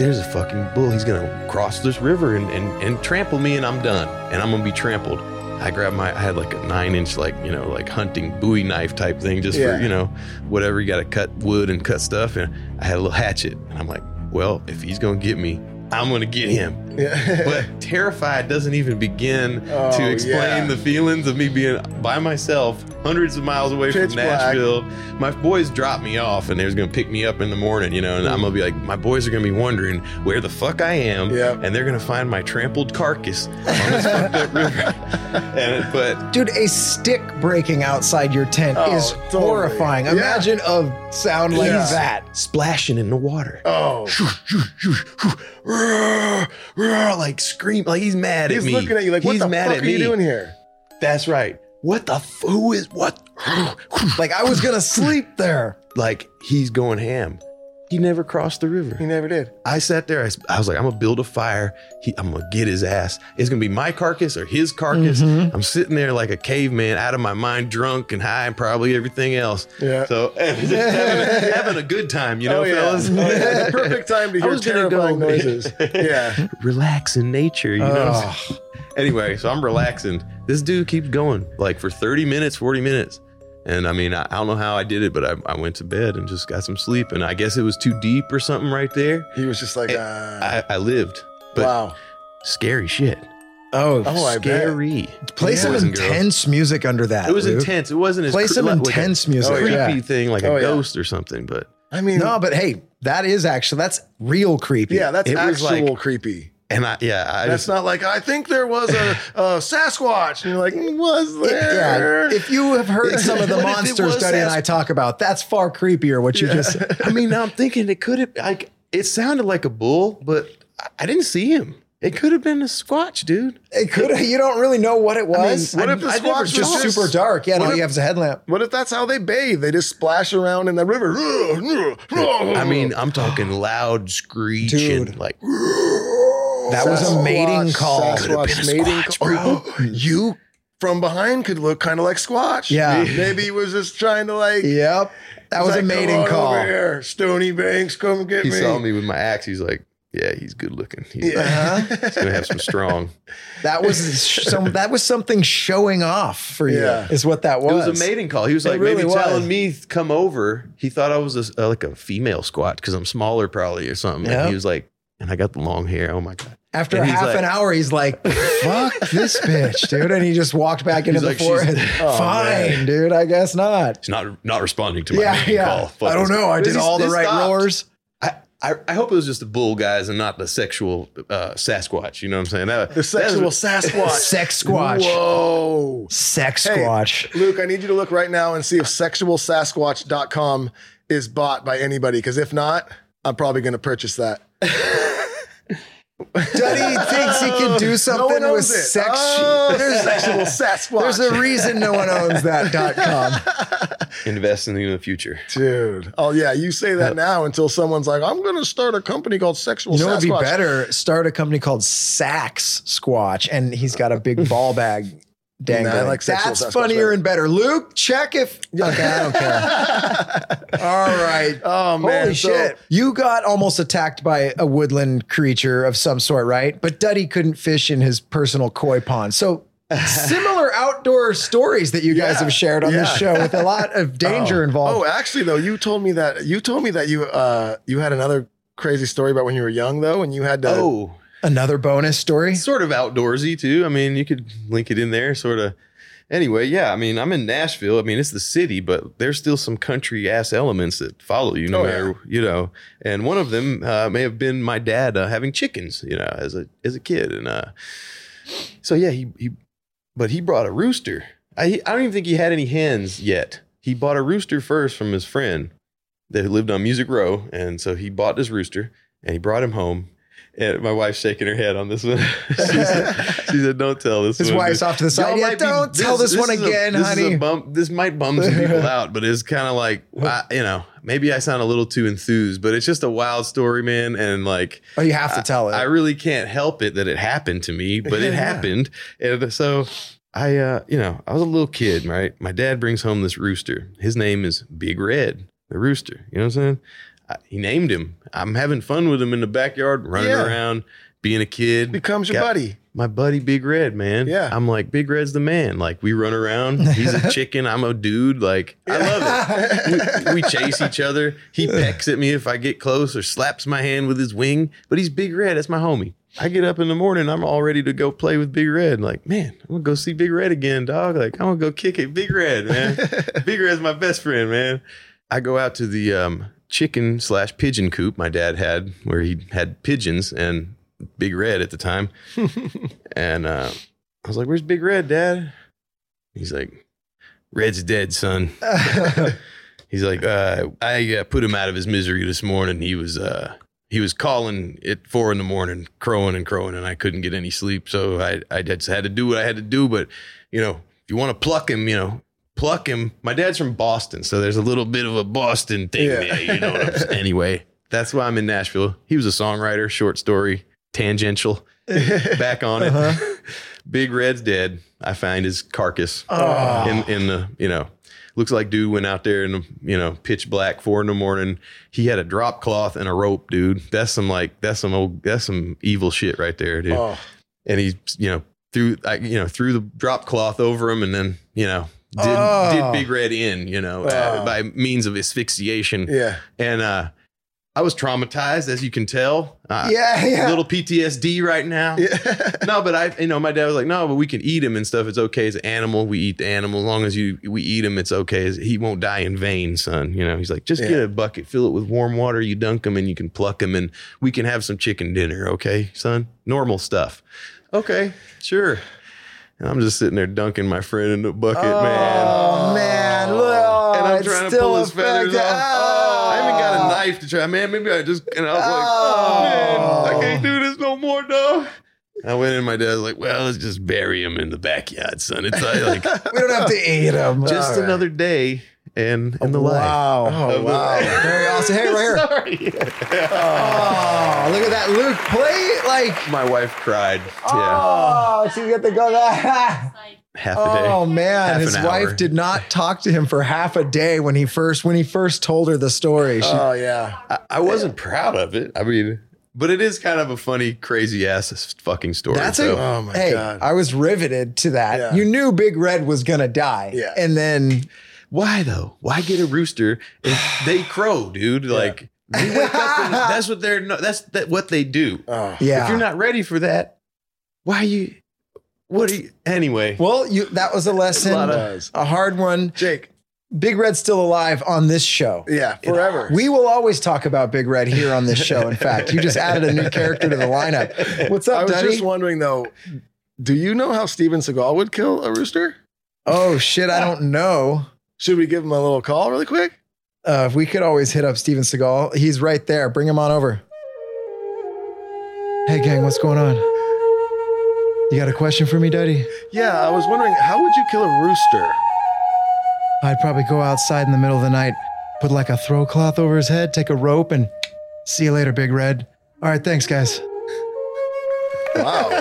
there's a fucking bull. He's gonna cross this river and, and, and trample me and I'm done. And I'm gonna be trampled. I grabbed my I had like a nine inch like, you know, like hunting Bowie knife type thing just Yeah. for, you know, whatever you gotta cut wood and cut stuff. And I had a little hatchet and I'm like, well, if he's gonna get me, I'm gonna get him. Yeah. But terrified doesn't even begin Oh, to explain yeah. the feelings of me being by myself, hundreds of miles away Pitch from black. Nashville. My boys dropped me off, and they was gonna pick me up in the morning, you know. And I'm gonna be like, my boys are gonna be wondering where the fuck I am, Yep. and they're gonna find my trampled carcass on this fucked up river. And but Dude, a stick breaking outside your tent Oh, is totally. horrifying. Yeah. Imagine a sound like Yeah. that. splashing in the water. oh, like scream, like he's mad he's at me. He's looking at you like, what he's the mad fuck at are you me. doing here? That's right. What the f- who is what? Like I was gonna sleep there. like he's going ham. He never crossed the river. He never did. I sat there. I was like, I'm gonna build a fire. He, I'm gonna get his ass. It's gonna be my carcass or his carcass. Mm-hmm. I'm sitting there like a caveman, out of my mind, drunk and high, and probably everything else. Yeah. So and just having, having a good time, you know, oh, yeah. fellas. Oh, yeah. Perfect time to hear terrifying go- noises. Yeah. Relax in nature, you know. Oh. Anyway, so I'm relaxing. This dude keeps going like for 30 minutes, 40 minutes. And I mean, I, I don't know how I did it, but I, I went to bed and just got some sleep. And I guess it was too deep or something right there. He was just like, uh, I, I lived, but wow. scary shit. Oh, Oh, I bet. Scary. play some Boys and intense music under that. It was Luke. intense. It wasn't as Play cre- some like a intense music. Oh, creepy yeah. thing like Oh, a yeah. ghost or something. But I mean, No, but hey, that is actually that's real creepy. yeah, that's it was actual like- creepy. And I yeah, I That's just not like I think there was a, a Sasquatch, and you're like, mm, was there? Yeah, if you have heard some of the What if it monsters was Duddy and I talk about, that's far creepier. What you just said. I mean, now I'm thinking it could have like it sounded like a bull, but I- I didn't see him. It could have been a squatch, dude. It could. You don't really know what it was. what if the I Squatch was just just- super dark? Yeah, no, you have is a headlamp. What if that's how they bathe? They just splash around in the river. I mean, I'm talking loud screeching, Dude. like That was a mating call. Sasquatch mating call. bro. You from behind could look kind of like Squatch. Yeah. maybe he was just trying to like. Yep. That was like, a mating call. Over here, Stony Banks, come get He me. He saw me with my axe. He's like, "Yeah, he's good looking. He's, Yeah. he's gonna have some strong." That was some. That was something showing off for you. Yeah. Is what that was. It was. was a mating call. He was It like really maybe was. telling me come over. He thought I was a, uh, like a female squat because I'm smaller probably or something. Yep. And he was like, and I got the long hair. Oh my god. After And half like- an hour, he's like, "Fuck this bitch, dude," and he just walked back into He's the like, forest. Oh, Fine, dude. I guess not. He's not not responding to my Yeah, yeah. call. Fuck I don't know. I did all the right stopped. roars. I, I, I hope it was just the bull guys and not the sexual uh, Sasquatch. You know what I'm saying? That, the sexual that was- Sasquatch. Sex squatch. Whoa. Sex Hey, squatch. Luke, I need you to look right now and see if sexualsasquatch.com is bought by anybody. Because if not, I'm probably going to purchase that. Duddy thinks he can do something one with owns sex. Oh, there's, sexual Sasquatch. there's a reason no one owns that dot com. investing in the future. Dude. Oh, yeah. You say that now until someone's like, I'm going to start a company called Sexual You know, it'd be better. Start a company called Sax Squatch, and he's got a big ball bag. Dangling. Nah, I like sexual That's funnier better. and better. Luke, check if. Okay, I don't care. All right. Oh, man. Holy So- shit. You got almost attacked by a woodland creature of some sort, right? But Duddy couldn't fish in his personal koi pond. So similar outdoor stories that you guys Yeah, have shared on this show with a lot of danger Oh, involved. Oh, actually, though, you told me that you told me that you uh you had another crazy story about when you were young, though, and you had to. Oh, Another bonus story. sort of outdoorsy too. I mean, you could link it in there, sort of. Anyway, yeah. I mean, I'm in Nashville. I mean, it's the city, but there's still some country ass elements that follow you, no Oh, matter you know. And one of them uh, may have been my dad uh, having chickens, you know, as a as a kid, and uh, so yeah, he he, but he brought a rooster. I I don't even think he had any hens yet. He bought a rooster first from his friend that lived on Music Row, and so he bought this rooster and he brought him home. And my wife's shaking her head on this one. she, said, she said, "Don't tell this." One. His one. wife's off to the side. Yeah, don't tell this one is a- again, this honey. this might bum some people out, but it's kind of like I, you know, maybe I sound a little too enthused, but it's just a wild story, man. And like, Oh, you have to tell it. I really can't help it that it happened to me, but it Yeah. happened. And so I, uh, you know, I was a little kid, right? My dad brings home this rooster. His name is Big Red, the rooster. You know what I'm saying? I, he named him. I'm having fun with him in the backyard, running Yeah. around, being a kid. becomes your Got- buddy. My buddy Big Red, man. Yeah. I'm like, Big Red's the man. Like, we run around. He's a chicken. I'm a dude. Like, I love it. we, we chase each other. He pecks at me if I get close or slaps my hand with his wing. But he's Big Red. That's my homie. I get up in the morning. I'm all ready to go play with Big Red. Like, man, I'm gonna go see Big Red again, dog. Like, I'm gonna go kick it. Big Red, man. Big Red's my best friend, man. I go out to the um, chicken slash pigeon coop my dad had, where he had pigeons and Big Red at the time. and uh, I was like, "Where's Big Red, Dad?" He's like, "Red's dead, son." He's like, uh, "I uh, put him out of his misery this morning. He was uh, he was calling at four in the morning, crowing and crowing, and I couldn't get any sleep. So I I just had to do what I had to do. But you know, if you want to pluck him, you know." Pluck him. My dad's from Boston, so there's a little bit of a Boston thing Yeah. there. You know what I'm saying? Anyway, that's why I'm in Nashville. He was a songwriter, short story, tangential. Back on it. Uh-huh. Big Red's dead. I find his carcass oh. in in the you know looks like dude went out there in the you know pitch black four in the morning. He had a drop cloth and a rope, dude. That's some like that's some old that's some evil shit right there, dude. Oh, And he you know threw I, you know threw the drop cloth over him and then you know did Oh. did Big Red in you know uh, Oh. by means of asphyxiation yeah. and uh I was traumatized as you can tell. Uh, yeah, yeah. Little PTSD right now. no, but I, you know, my dad was like, no, but we can eat him and stuff. It's okay as an animal. We eat the animal as long as you we eat him. It's okay. He won't die in vain, son. You know, he's like, just get a bucket, fill it with warm water. You dunk him and you can pluck him, and we can have some chicken dinner. Okay, son. Normal stuff. Okay, sure. And I'm just sitting there dunking my friend in the bucket, man. Oh man, oh, And I'm trying to still pull his feathers off. affected. I even got a Oh. knife to try. Man, maybe I just and I was like, oh, man, I can't do this no more, dog. I went in. My dad's like, well, let's just bury him in the backyard, son. It's uh, like, like We don't have to eat him. just another day and in the oh, life. Wow. Oh, of the- wow. Very awesome. Hey, right here. Sorry. Oh, look at that, Luke. Play like. My wife cried. Yeah. Oh, she's got to go that. half a day. Oh man, Half his wife hour. did not talk to him for half a day when he first when he first told her the story. She, Oh yeah. I, I wasn't proud of it. I mean, but it is kind of a funny, crazy ass fucking story. that's so. it. Oh, my hey, God. I was riveted to that. Yeah. You knew Big Red was gonna die. Yeah. And then Why though? Why get a rooster if they crow, dude? Like they wake up and that's what they're no, that's that what they do. Oh. yeah. If you're not ready for that, why you? What are you? Anyway, well, you that was a lesson. A of- a hard one. Jake. Big Red's still alive on this show. Yeah. Forever. We will always talk about Big Red here on this show. In fact, you just added a new character to the lineup. What's up, I was Duddy? just wondering though. Do you know how Steven Seagal would kill a rooster? oh shit, I don't know. Should we give him a little call really quick? Uh, if we could always hit up Steven Seagal. He's right there. Bring him on over. Hey, gang, what's going on? You got a question for me, Duddy? Yeah, I was wondering how would you kill a rooster? I'd probably go outside in the middle of the night, put like a throw cloth over his head, take a rope, and see you later, Big Red. All right, thanks, guys. Wow.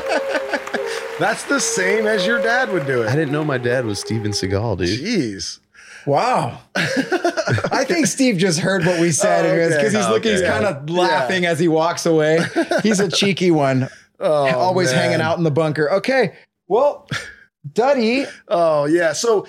That's the same as your dad would do it. I didn't know my dad was Steven Seagal, dude. Jeez. Wow. I think Steve just heard what we said Oh, okay. because he's Oh, looking, he's kind of laughing as he walks away. He's a cheeky one, Oh, always man. hanging out in the bunker. Okay, well, Duddy, Oh yeah. So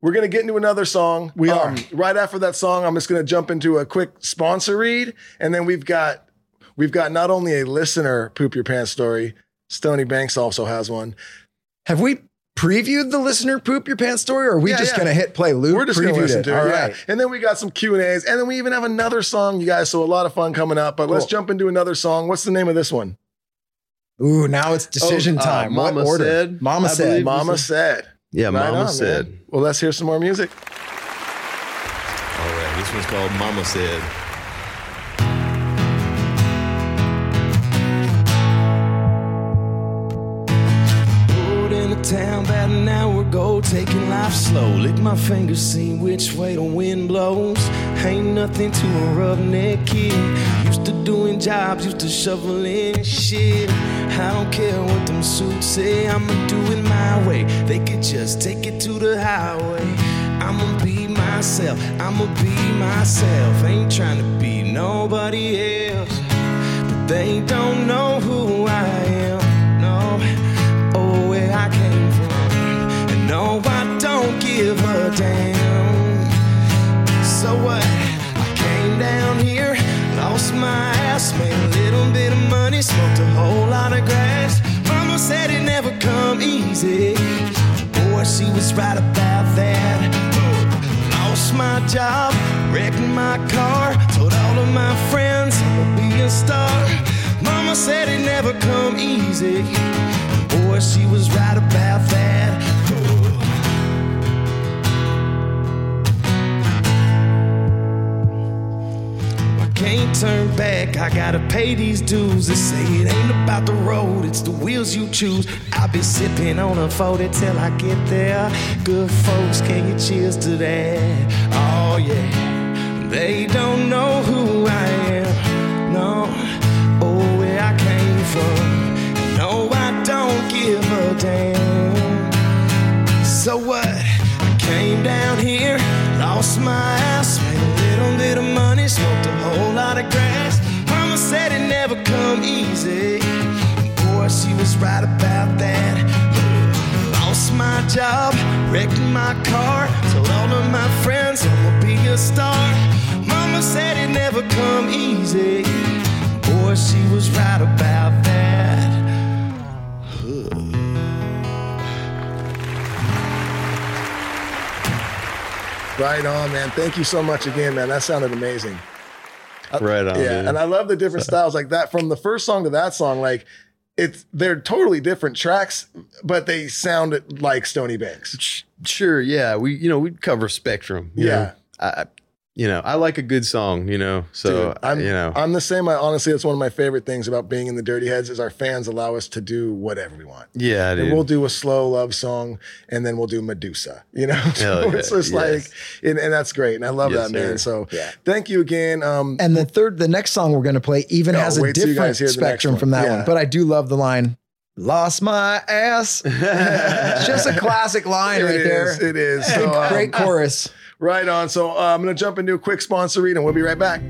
we're gonna get into another song. We um, are. right after that song. I'm just gonna jump into a quick sponsor read, and then we've got we've got not only a listener poop your pants story. Stony Banks also has one. have we previewed the listener poop your pants story, or are we Yeah, just yeah. going to hit play loop? We're just gonna Previewed listen to it. All yeah. right. And then we got some Q and A's, and then we even have another song, you guys. So a lot of fun coming up. But let's jump into another song. What's the name of this one? Ooh, now it's decision Oh, uh, time. what Mama order? Said, Mama I said. believe. Mama said. Yeah, Right Mama on, said. man. Well, let's hear some more music. All right, this one's called Mama Said. Town about an hour ago, taking life slow. Lick my fingers, see which way the wind blows. Ain't nothing to a roughneck kid. Used to doing jobs, used to shoveling shit. I don't care what them suits say, I'ma do it my way. They could just take it to the highway. I'ma be myself, I'ma be myself. Ain't trying to be nobody else. But they don't know who I am, And I don't give a damn. So what? I came down here, lost my ass, made a little bit of money, smoked a whole lot of grass. Mama said it never come easy. Boy, she was right about that. Lost my job, wrecked my car, told all of my friends I'ma be a star. Mama said it never come easy. Boy, she was right about that. Can't turn back, I gotta pay these dues. They say it ain't about the road, it's the wheels you choose. I'll be sipping on a 40 till I get there. Good folks, can you cheers to that? Oh, yeah. They don't know who I am, no, was right about that. Lost my job, wrecked my car, told all of my friends I'ma be a star. Mama said it never come easy. Boy, she was right about that. Right on, man. Thank you so much again, man. That sounded amazing. Uh, right on. yeah, dude. and I love the different styles like that. From the first song to that song, like it's they're totally different tracks, but they sound like Stony Banks. sure, yeah. We, you know, we cover spectrum. you Yeah. I- you know, I like a good song. You know, so Dude, I'm, you know, I'm the same. I honestly, that's one of my favorite things about being in the Dirty Heads is our fans allow us to do whatever we want. yeah, And dude. we'll do a slow love song, and then we'll do Medusa. You know, so Hell yeah, it's just yes. like, and, and that's great, and I love Yes, that, man. sir. So, thank you again. Um, And the third, the next song we're going to play even Oh, has a wait till you different guys hear the next spectrum from that Yeah. one. But I do love the line. Lost my ass. it's just a classic line It right is, there. It is. So, um, Great chorus. Right on. So uh, I'm going to jump into a quick sponsor read and we'll be right back.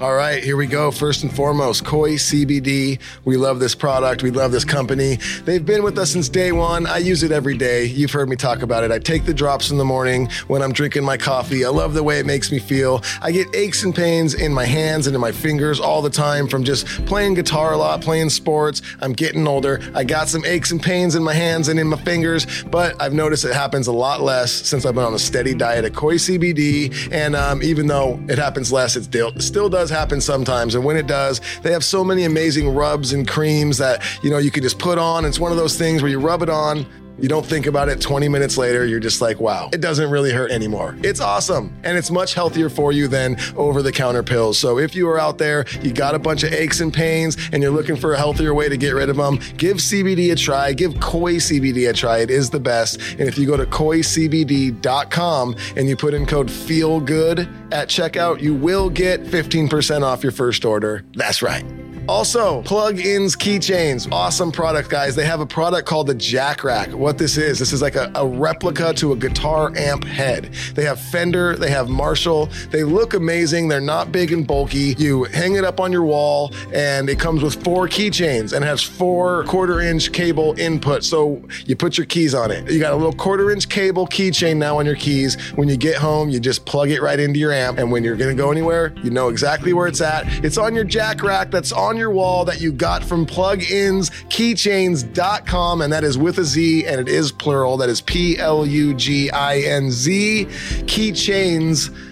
All right, here we go. First and foremost, Koi CBD. We love this product. We love this company. They've been with us since day one. I use it every day. You've heard me talk about it. I take the drops in the morning when I'm drinking my coffee. I love the way it makes me feel. I get aches and pains in my hands and in my fingers all the time from just playing guitar a lot, playing sports. I'm getting older. I got some aches and pains in my hands and in my fingers, but I've noticed it happens a lot less since I've been on a steady diet of Koi CBD. And um, even though it happens less, it still, still does happen sometimes. And when it does, they have so many amazing rubs and creams that, you know, you can just put on. It's one of those things where you rub it on, you don't think about it 20 minutes later, you're just like, wow, it doesn't really hurt anymore. It's awesome. And it's much healthier for you than over the counter pills. So if you are out there, you got a bunch of aches and pains, and you're looking for a healthier way to get rid of them, give CBD a try. Give Koi CBD a try. It is the best. And if you go to koicbd.com and you put in code FEELGOOD at checkout, you will get 15% off your first order. That's right. Also, Pluginz keychains. Awesome product, guys. They have a product called the Jack Rack. What this is, this is like a, a, replica to a guitar amp head. They have Fender, they have Marshall. They look amazing. They're not big and bulky. You hang it up on your wall, and it comes with four keychains and has four quarter-inch cable input. So you put your keys on it. You got a little quarter-inch cable keychain now on your keys. When you get home, you just plug it right into your amp, and when you're gonna go anywhere, you know exactly where it's at. It's on your Jack Rack. That's on your wall that you got from pluginzkeychains.com, and that is with a Z and it is plural. That is P L U G I N Z keychains.com.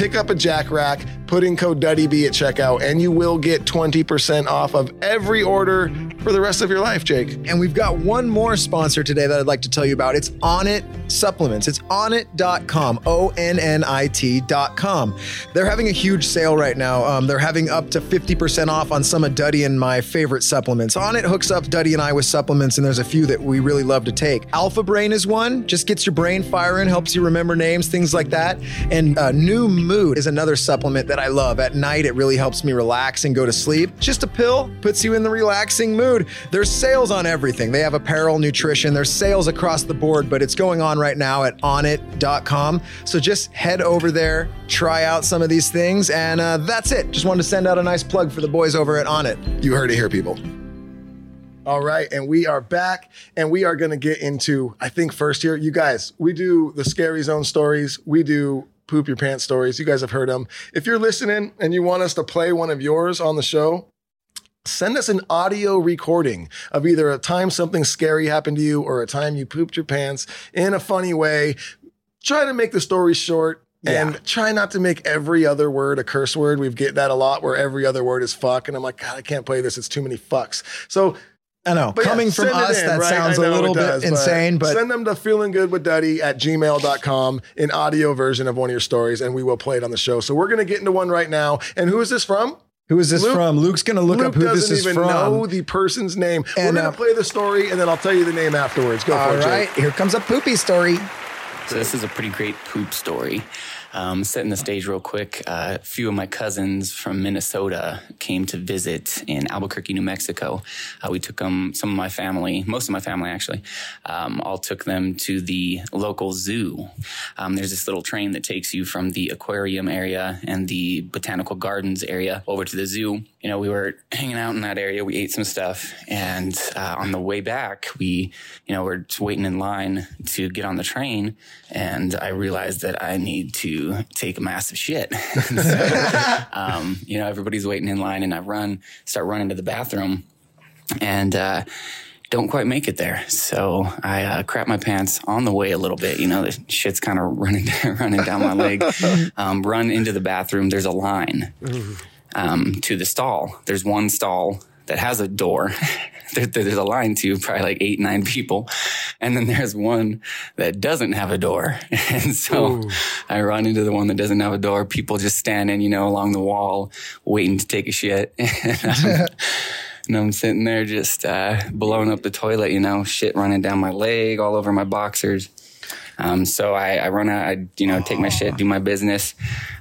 Pick up a jack rack, put in code DuddyB at checkout, and you will get 20% off of every order for the rest of your life, Jake. And we've got one more sponsor today that I'd like to tell you about. It's Onnit Supplements. It's onnit.com, O N N I T.com. They're having a huge sale right now. Um, they're having up to 50% off on some of Duddy and my favorite supplements. Onnit hooks up Duddy and I with supplements, and there's a few that we really love to take. Alpha Brain is one, just gets your brain firing, helps you remember names, things like that. And uh, New Mood is another supplement that I love. At night, it really helps me relax and go to sleep. Just a pill puts you in the relaxing mood. There's sales on everything. They have apparel, nutrition, there's sales across the board, but it's going on right now at onnit.com. So just head over there, try out some of these things, and uh, that's it. Just wanted to send out a nice plug for the boys over at Onnit. You heard it here, people. All right, and we are back, and we are going to get into, I think, first here, you guys, we do the scary zone stories. We do poop your pants stories. You guys have heard them. If you're listening and you want us to play one of yours on the show, send us an audio recording of either a time something scary happened to you or a time you pooped your pants in a funny way. Try to make the story short. And try not to make every other word a curse word. We've get that a lot where every other word is fuck. And I'm like, God, I can't play this. It's too many fucks. So I know. but yeah, Coming from us, in, that right? sounds a little bit does, insane, but send them to feelinggoodwithduddy at gmail.com in audio version of one of your stories, and we will play it on the show. So we're going to get into one right now. And who is this from? who is this Luke- from? Luke's going to look Luke up who this doesn't is even from. know the person's name. And, we're going uh, to play the story, and then I'll tell you the name afterwards. Go All for it, All right, Jake. here comes a poopy story. So this is a pretty great poop story. Um, setting the stage real quick. Uh, a few of my cousins from Minnesota came to visit in Albuquerque, New Mexico. Uh, we took them, some of my family, most of my family actually, um, all took them to the local zoo. Um, there's this little train that takes you from the aquarium area and the botanical gardens area over to the zoo. You know, we were hanging out in that area. We ate some stuff, and uh, on the way back, we, you know, we're just waiting in line to get on the train, and I realized that I need to take a massive shit. so, um, you know, everybody's waiting in line, and I run, start running to the bathroom, and. Uh, don't quite make it there. So I uh, crap my pants on the way a little bit. You know, the shit's kind of running running down my leg. Um, run into the bathroom. There's a line um, to the stall. There's one stall that has a door. there, there's a line to probably like eight, nine people. And then there's one that doesn't have a door. And so I run into the one that doesn't have a door. People just standing, you know, along the wall waiting to take a shit. And I'm sitting there just uh, blowing up the toilet, you know, shit running down my leg, all over my boxers. Um, so I, I run out, I, you know, take my shit, do my business,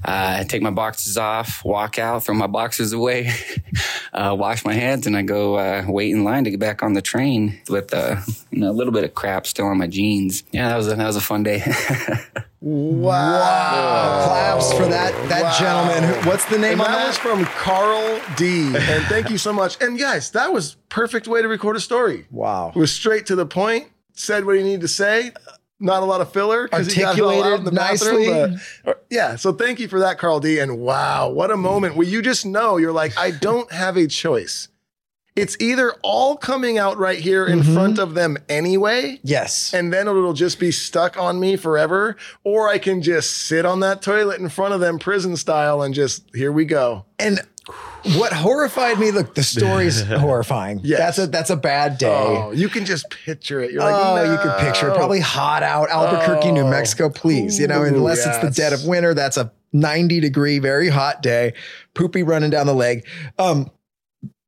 uh, take my boxes off, walk out, throw my boxers away. uh, wash my hands, and I go uh, wait in line to get back on the train with uh, you know, a little bit of crap still on my jeans. Yeah, that was a, that was a fun day. Wow. Claps for that that Wow. gentleman. What's the name And on that that? was from Carl D. And thank you so much. And guys, that was perfect way to record a story. wow. It was straight to the point, said what he needed to say. Not a lot of filler because he got it all out in the Articulated bathroom. nicely. But, or- yeah, so thank you for that, Carl D. And wow, what a moment where you just know you're like, I don't have a choice. It's either all coming out right here in Mm-hmm. front of them anyway, Yes. and then it'll just be stuck on me forever, or I can just sit on that toilet in front of them prison style and just here we go. And what horrified me, look, the story's horrifying. Yes. That's a that's a bad day. Oh, you can just picture it. You're like, oh, you could picture it. Probably hot out, Albuquerque, New Oh. Mexico, please. You know, unless it's the dead of winter, that's a 90 degree, very hot day. Poopy running down the leg. Um,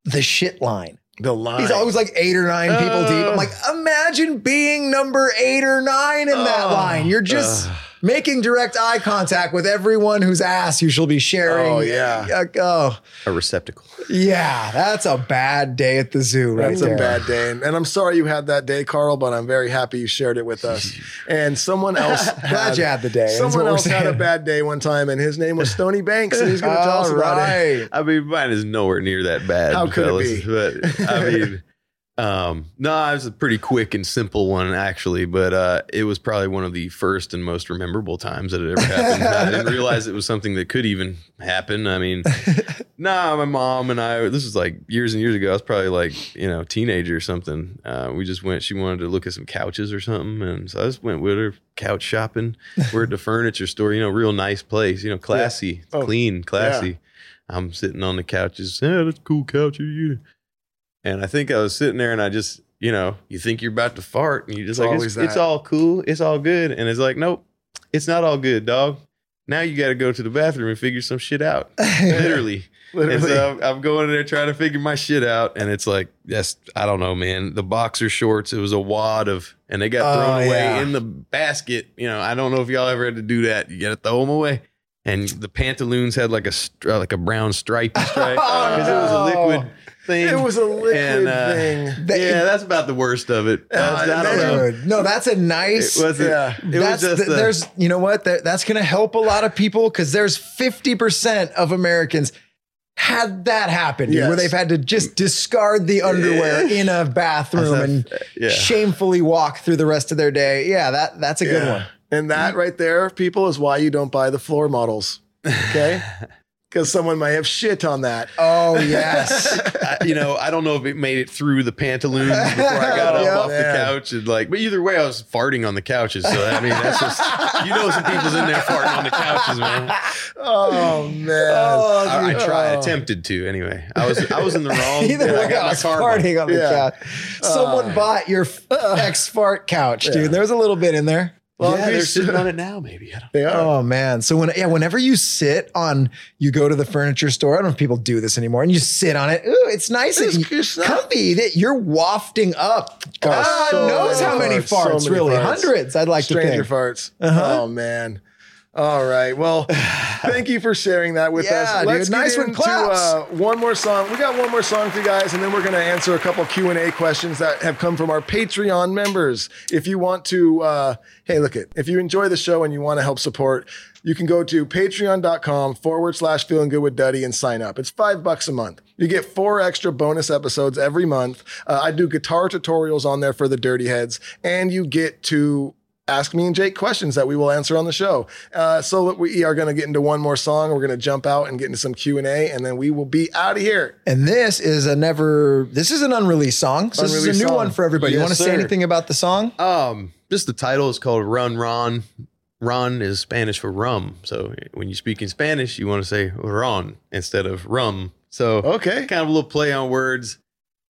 the shit line. the line. He's always like eight or nine people deep. I'm like, imagine being number eight or nine in that line. You're just making direct eye contact with everyone whose ass you shall be sharing. Oh, yeah. Uh, oh, A receptacle. yeah. That's a bad day at the zoo, right That's there. a bad day. And, and I'm sorry you had that day, Carl, but I'm very happy you shared it with us. And someone else Glad you had the day. Someone what we're else had a bad day one time, and his name was Stony Banks, and he's going to tell us All about it. right. I mean, mine is nowhere near that bad. How could it fellas, But I mean, um, no, it was a pretty quick and simple one actually. But uh, it was probably one of the first and most memorable times that it ever happened. I didn't realize it was something that could even happen. I mean, nah, my mom and I. This was like years and years ago. I was probably like you know teenager or something. Uh, we just went. She wanted to look at some couches or something, and so I just went with her couch shopping. We're at the furniture store. You know, real nice place. You know, classy, Oh, clean, classy. I'm sitting on the couches. Yeah, that's a cool couch. You- And I think I was sitting there and I just, you know, you think you're about to fart and you just It's like, it's, it's all cool. It's all good. And it's like, nope, it's not all good, dog. Now you got to go to the bathroom and figure some shit out. Literally. Literally. And so I'm, I'm going in there trying to figure my shit out. And it's like, that's, I don't know, man. The boxer shorts, it was a wad of, and they got Oh, thrown away yeah. in the basket. You know, I don't know if y'all ever had to do that. You got to throw them away. And the pantaloons had like a like a brown stripe because it was a liquid thing. It was a liquid And, uh, thing. They- yeah, that's about the worst of it. That's- I don't know. No, that's a nice. It wasn't. Yeah. It was that's just. th- a- there's you know what That- that's going to help a lot of people because there's 50% of Americans had that happen Yes. where they've had to just discard the underwear in a bathroom and yeah. shamefully walk through the rest of their day. Yeah, that that's a good Yeah. one. And that right there, people, is why you don't buy the floor models. Okay? Because someone might have shit on that. Oh yes. I, you know, I don't know if it made it through the pantaloons before I got up Yeah. off the couch and like, but either way, I was farting on the couches. So I mean, that's just you know, some people's in there farting on the couches, man. Oh, man. Oh, I, I tried, oh. attempted to anyway. I was I was in the wrong. Either I got I my was karma. farting on the Yeah. couch. Someone oh. bought your ex fart couch, dude. There was a little bit in there. Long yeah, they're sitting on it now. Maybe I don't. They are. Oh man. So when yeah, whenever you sit on you go to the furniture store, I don't know if people do this anymore, and you sit on it. Ooh, it's nice It's- and it's not- comfy that you're wafting up. God so knows many how many farts, so many really. farts. Hundreds, I'd like Stranger to think. farts. Uh-huh. Oh, man. All right. Well, thank you for sharing that with Yeah, us. dude. Let's Nice get one. into uh, one more song. We got one more song for you guys, and then we're going to answer a couple Q and A questions that have come from our Patreon members. If you want to, uh, hey, look it. If you enjoy the show and you want to help support, you can go to patreon.com forward slash feeling good with Duddy and sign up. It's five bucks a month. You get four extra bonus episodes every month. Uh, I do guitar tutorials on there for the Dirty Heads, and you get to ask me and Jake questions that we will answer on the show. Uh, so we are going to get into one more song. We're going to jump out and get into some Q and A, and then we will be out of here. And this is a never. This is an unreleased song. So this is a new song. one for everybody. you want to say anything about the song? Um, just the title is called Run Ron. Ron is Spanish for rum. So when you speak in Spanish, you want to say Ron instead of rum. So Okay. kind of a little play on words.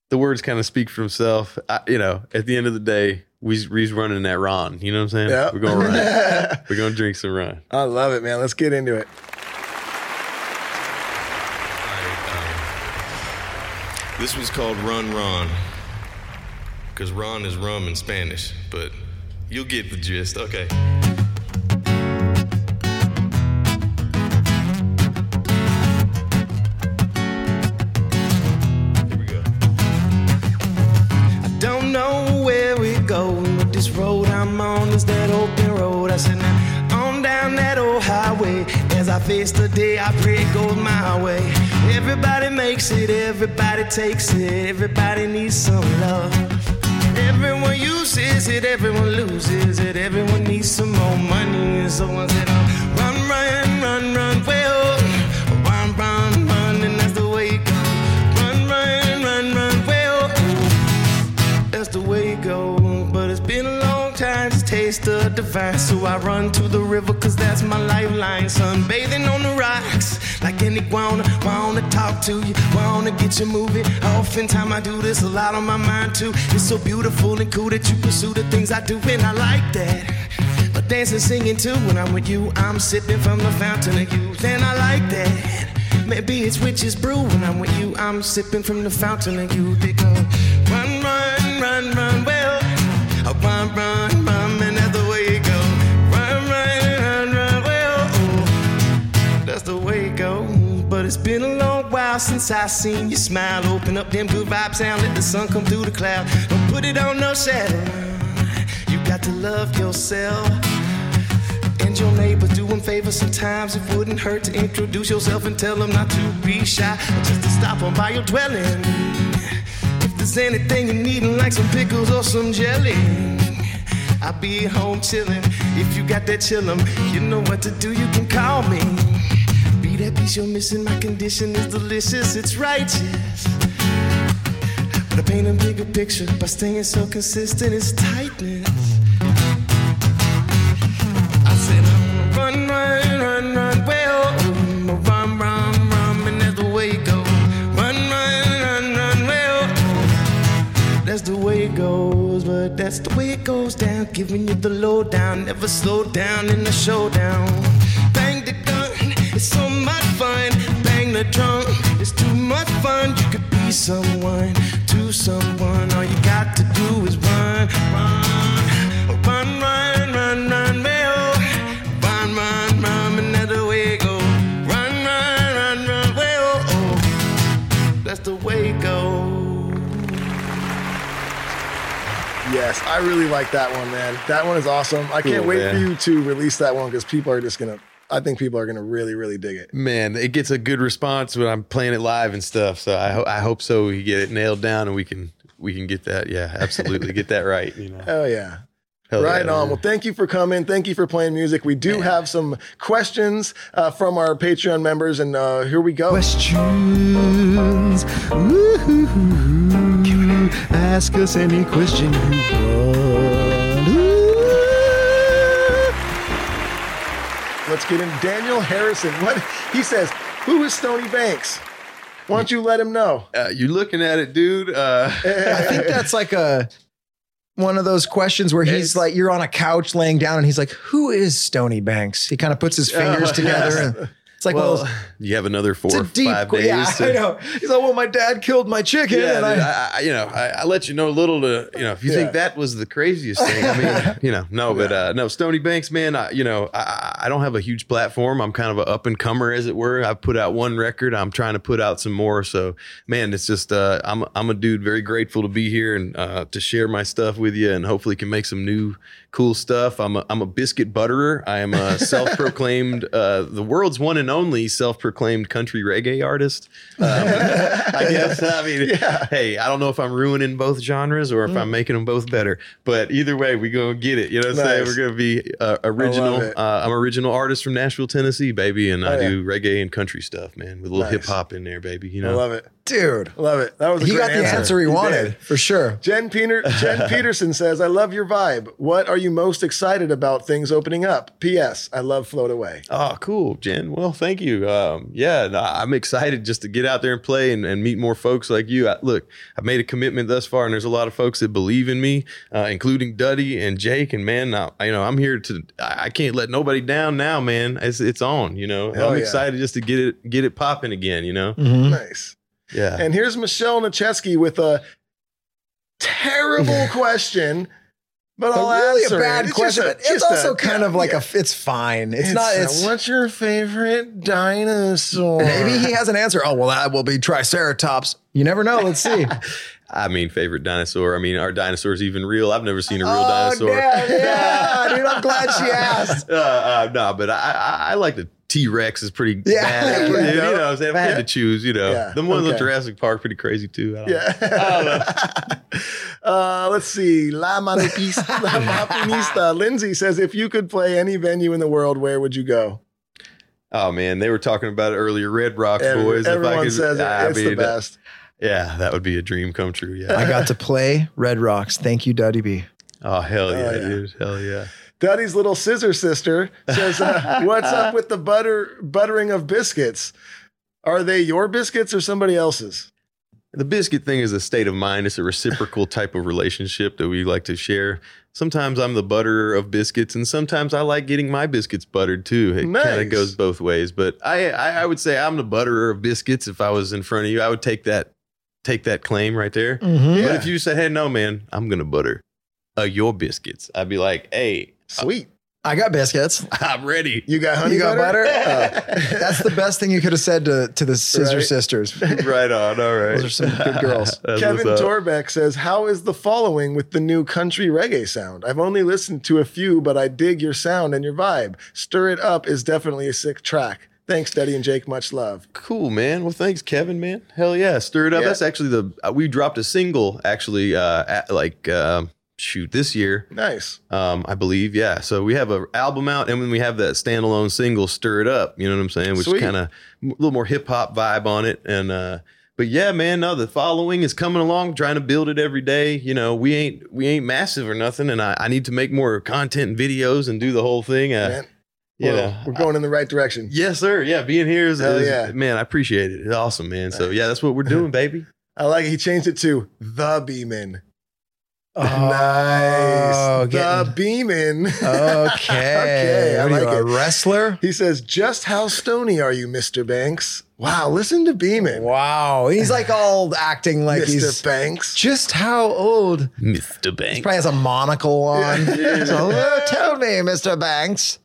The words kind of speak for himself. I, you know, at the end of the day, we, we's running that Ron. You know what I'm saying? Yeah. We're going to run. We're going to drink some Ron. I love it, man. Let's get into it. Um, this was called Run Ron. Because Ron is rum in Spanish, but you'll get the gist. Okay. I'm on is that open road. I said, now on down that old highway. As I face the day, I pray it goes my way. Everybody makes it, everybody takes it, everybody needs some love. Everyone uses it, everyone loses it, everyone needs some more money. And someone said, so I run to the river, cause that's my lifeline. Sunbathing on the rocks, like any iguana, wanna talk to you, wanna get you moving. Oftentimes I do this a lot on my mind too. It's so beautiful and cool that you pursue the things I do, and I like that. But dancing, singing too, when I'm with you, I'm sipping from the fountain of youth, and I like that. Maybe it's witch's brew when I'm with you, I'm sipping from the fountain of youth. It goes run, run, run, run, well, run, run, while since I seen you smile. Open up them good vibes and let the sun come through the cloud. Don't put it on no shadow. You got to love yourself. And your neighbors do them favors sometimes. It wouldn't hurt to introduce yourself and tell them not to be shy. Just to stop on by your dwelling. If there's anything you need, like some pickles or some jelly. I'll be home chillin'. If you got that chillin', you know what to do, you can call me. That piece you're missing, my condition is delicious, it's righteous. But I paint a bigger picture by staying so consistent, it's tightness. I said, run, run, run, run, well, run, run, run, and that's the way it goes. Run, run, run, run, well, that's the way it goes, but that's the way it goes down. Giving you the lowdown, never slow down in the showdown. Bang the gun, it's so much fun. Bang the drum, it's too much fun. You could be someone to someone. All you got to do is run, run, run, run, run, run, well, run, run, run, and that's the way it goes. Run, run, run, run, well, oh, that's the way it goes. Yes, I really like that one, man. That one is awesome. I can't Cool, wait man. for you to release that one because people are just gonna. I think people are gonna really, really dig it. Man, it gets a good response when I'm playing it live and stuff. So I, ho- I hope so. We get it nailed down and we can we can get that. Yeah, absolutely, get that right. You know, Oh yeah. Hell right yeah, on. man. Well, thank you for coming. Thank you for playing music. We do have some questions uh, from our Patreon members, and uh, here we go. Questions. Ask us any question you want. Let's get in. Daniel Harrison. What he says? Who is Stony Banks? Why don't you let him know? Uh, you're looking at it, dude. Uh, I think that's like a one of those questions where he's It's- like, you're on a couch laying down, and he's like, "Who is Stony Banks?" He kind of puts his fingers Oh, together, yes. and it's like, well, well, you have another four or deep. five days. yeah, to- I know. He's like, "Well, my dad killed my chicken," Yeah, and dude, I, I, I, you know, I, I let you know a little to, you know, if you Yeah. think that was the craziest thing, I mean, you know, no, but uh, no, Stony Banks, man, I, you know, I, I don't have a huge platform. I'm kind of an up and comer, as it were. I've put out one record. I'm trying to put out some more. So, man, it's just, uh, I'm, I'm a dude very grateful to be here and uh, to share my stuff with you, and hopefully can make some new cool stuff. I'm a, I'm a biscuit butterer. I am a self-proclaimed, uh, the world's one and only self-proclaimed country reggae artist. Um, I guess. I mean, hey, I don't know if I'm ruining both genres or if I'm making them both better, but either way, we gonna get it. You know what I'm saying? We're gonna be uh, original. Uh, I'm original artist from Nashville, Tennessee, baby, and I Oh, yeah. do reggae and country stuff, man, with a little Nice. hip hop in there, baby. You know, I love it. Dude, Love it. That was a he great got the answer he did. wanted for sure. Jen, Peter, Jen Peterson says, I love your vibe. What are you most excited about things opening up? P.S. I love Float Away. Oh, cool, Jen. Well, thank you. Um, yeah, no, I'm excited just to get out there and play and, and meet more folks like you. I, look, I've made a commitment thus far, and there's a lot of folks that believe in me, uh, including Duddy and Jake. And man, now, you know, I'm here to. I I can't let nobody down now, man. It's it's on. You know, Hell I'm yeah. excited just to get it get it popping again. You know, Nice. Yeah. And here's Michelle Nacheski with a terrible question, but I'll But really answer a bad it. It's question. just a- it's just a- also kind of like yeah. a. It's fine. It's, not. uh, It's what's your favorite dinosaur? maybe he has an answer. Oh well, that will be Triceratops. You never know. Let's see. I mean, favorite dinosaur. I mean, are dinosaurs even real? I've never seen a real Oh, dinosaur. damn, yeah, dude. I'm glad she asked. uh, uh, no, but I, I, I like the T Rex is pretty Yeah. bad. Yeah. you know, what I'm saying if I had Yeah. to choose, you know, Yeah. the ones Okay. in Jurassic Park pretty crazy too. I don't know. Yeah. uh, let's see. La Manipista, La Manipista. Lindsay says, if you could play any venue in the world, where would you go? Oh man, they were talking about it earlier. Red Rocks Every- boys. if I everyone could- says it. I it's the mean, best. Yeah, that would be a dream come true. Yeah. I got to play Red Rocks. Thank you, Duddy B. oh hell yeah, yeah. dude. Hell yeah. Duddy's little scissor sister says, uh, "What's up with the butter buttering of biscuits? Are they your biscuits or somebody else's?" The biscuit thing is a state of mind. It's a reciprocal type of relationship that we like to share. Sometimes I'm the butterer of biscuits, and sometimes I like getting my biscuits buttered too. It kind of goes both ways. But I, I, I would say I'm the butterer of biscuits. If I was in front of you, I would take that, take that claim right there. Mm-hmm. But if you said, "Hey, no, man, I'm gonna butter uh, your biscuits," I'd be like, "Hey, Sweet. I got biscuits. I'm ready." You got honey you got butter? butter? Uh, that's the best thing you could have said to, to the Scissor Right. Sisters. right on. All right. Those are some good girls. Kevin. Torbeck says, How is the following with the new country reggae sound? I've only listened to a few, but I dig your sound and your vibe. Stir It Up is definitely a sick track. Thanks, Duddy and Jake. Much love. Cool, man. Well, thanks, Kevin, man. Hell yeah. Stir it up. Yeah. That's actually the, uh, we dropped a single actually, uh, at, like, um, shoot, this year, Nice. um, I believe. Yeah. So we have an album out and then we have that standalone single, Stir It Up. You know what I'm saying? Which kind of a little more hip hop vibe on it. And, uh, but yeah, man, no, the following is coming along, trying to build it every day. You know, we ain't, we ain't massive or nothing. And I, I need to make more content and videos and do the whole thing. Uh, Man, you well, know, we're going in the right direction. Yes, sir. Yeah, being here is, Hell is- yeah. man. I appreciate it. It's awesome, man. So yeah, that's what we're doing, baby. I like it. He changed it to The Beeman. Oh, nice. getting- The Beeman. Okay. Okay, I What are like you, a it. wrestler? He says, Just how stony are you, Mr. Banks? Wow, listen to Beeman. Wow. He's like all acting like Mr. he's Banks. just how old. Mr. Banks. Probably has a monocle on. Yeah. So, uh, tell me, Mr. Banks.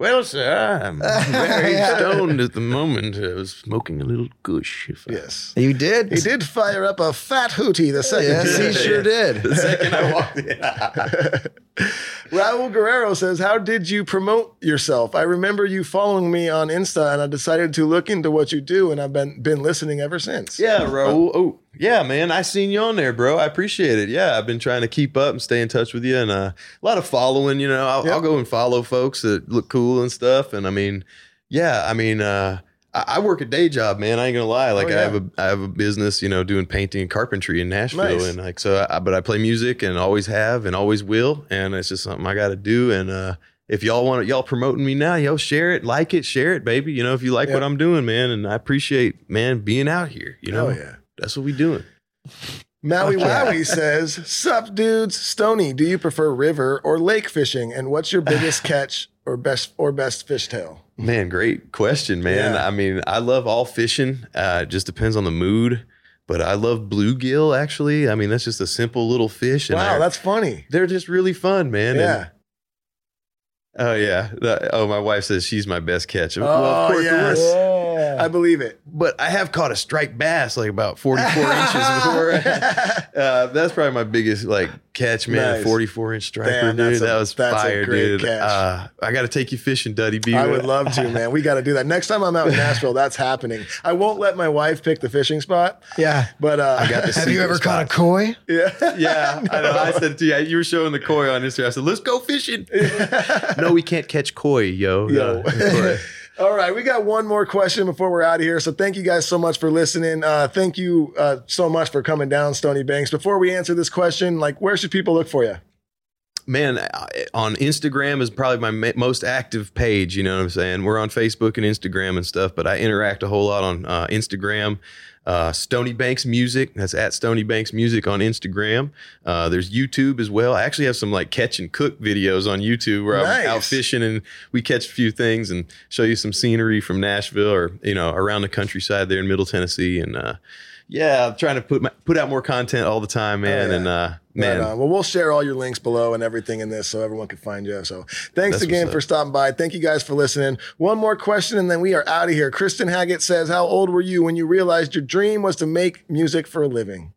Well, sir, I'm very Yeah. stoned at the moment. I was smoking a little gush. If I- Yes. You did? He did fire up a fat hootie the second Yes, he time. sure did. The second I walked in. Raul Guerrero says, How did you promote yourself? I remember you following me on Insta and I decided to look into what you do and I've been been listening ever since. yeah, Raul. Oh, yeah, man. I seen you on there, bro. I appreciate it. Yeah, I've been trying to keep up and stay in touch with you, and uh, a lot of following. You know, I'll, Yep. I'll go and follow folks that look cool and stuff. And I mean, yeah, I mean, uh, I, I work a day job, man. I ain't gonna lie. Like Oh, I have a I have a business, you know, doing painting and carpentry in Nashville, Nice. and like so. I, but I play music and always have and always will, and it's just something I got to do. And uh, if y'all want y'all promoting me now, y'all share it, like it, share it, baby. You know, if you like Yep. what I'm doing, man, and I appreciate, man, being out here. You know, Oh, yeah. That's what we doing. Maui Okay. Wowie says, Sup dudes, Stony, do you prefer river or lake fishing? And what's your biggest catch or best or best fishtail? Man, great question, man. Yeah. I mean, I love all fishing. Uh, it just depends on the mood. But I love bluegill, actually. I mean, that's just a simple little fish. And Wow, they're, that's funny. they're just really fun, man. And- Yeah. oh, yeah. The- oh, my wife says she's my best catch. well, Oh, of course, yes. Yeah. I believe it. but I have caught a striped bass like about 44 inches before. uh, that's probably my biggest like catch, man. Nice. 44 inch striper, Damn, dude. a- that was that's a fire, great dude. catch. Uh, I got to take you fishing, Duddy B. I would love to, man. We got to do that. Next time I'm out in Nashville, that's happening. I won't let my wife pick the fishing spot, Yeah. but uh, I got the Have you secret ever caught a koi? yeah. Yeah, I know. I said to you, you were showing the koi on Instagram. I said, let's go fishing. no, we can't catch koi, yo. Yo. Koi. All right, we got one more question before we're out of here. So thank you guys so much for listening. Uh, thank you uh, so much for coming down, Stony Banks. Before we answer this question, like where should people look for you? Man, on Instagram is probably my most active page. You know what I'm saying? We're on Facebook and Instagram and stuff, but I interact a whole lot on uh, Instagram. Uh, Stony Banks Music. That's at Stony Banks Music on Instagram. Uh, there's YouTube as well. I actually have some like catch and cook videos on YouTube where Nice. I'm out fishing and we catch a few things and show you some scenery from Nashville or you know around the countryside there in Middle Tennessee. And uh, yeah, I'm trying to put my, put out more content all the time, man. Oh, yeah. And uh, man, Right well, we'll share all your links below and everything in this so everyone can find you. So thanks That's again for stopping by. Thank you guys for listening. One more question and then we are out of here. Kristen Haggett says, How old were you when you realized your dream was to make music for a living?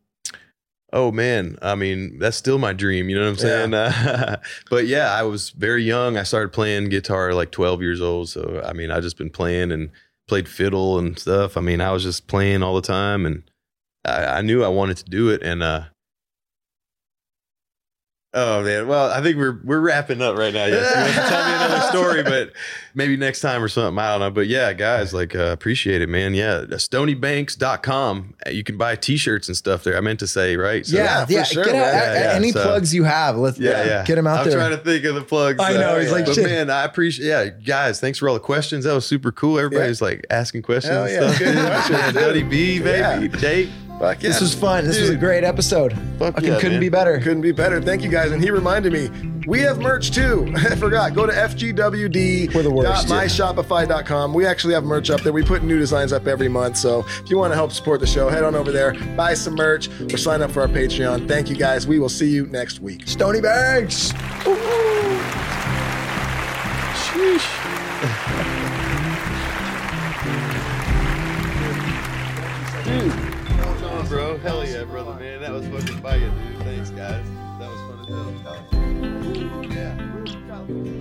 Oh man, I mean that's still my dream. You know what I'm saying? Uh, but yeah, I was very young. I started playing guitar like 12 years old. So I mean, I just been playing and played fiddle and stuff. I mean, I was just playing all the time, and I, I knew I wanted to do it. And uh, oh man, well, I think we're we're wrapping up right now. Yes, you want to tell me another story, but maybe next time or something. I don't know. But yeah, guys, like uh, appreciate it, man. Yeah, stonybanks.com. You can buy T-shirts and stuff there. I meant to say right. So- yeah, for yeah. sure, get out, Yeah, yeah, any so- plugs you have. Let's Yeah, yeah. get them out there. I'm trying to think of the plugs. I know, he's like, but shit. man, I appreciate. Yeah, guys, thanks for all the questions. That was super cool. Everybody's like asking questions. Hell and yeah, stuff. good questions, Man, dude. Duddy B, baby, Yeah. Jake. Fuck yeah. this was fun. This was a great episode. Fuck Fucking yeah, couldn't man. be better. Couldn't be better. Thank you guys. And he reminded me, we have merch too. I forgot. Go to FGWD. We're the worst, myshopify.com. We actually have merch up there. We put new designs up every month. So if you want to help support the show, head on over there, buy some merch, or sign up for our Patreon. Thank you guys. We will see you next week. Stony Banks. Come on, bro. Hell yeah, brother, man. That was fucking fire, dude. Thanks, guys. That was fun as hell. Yeah.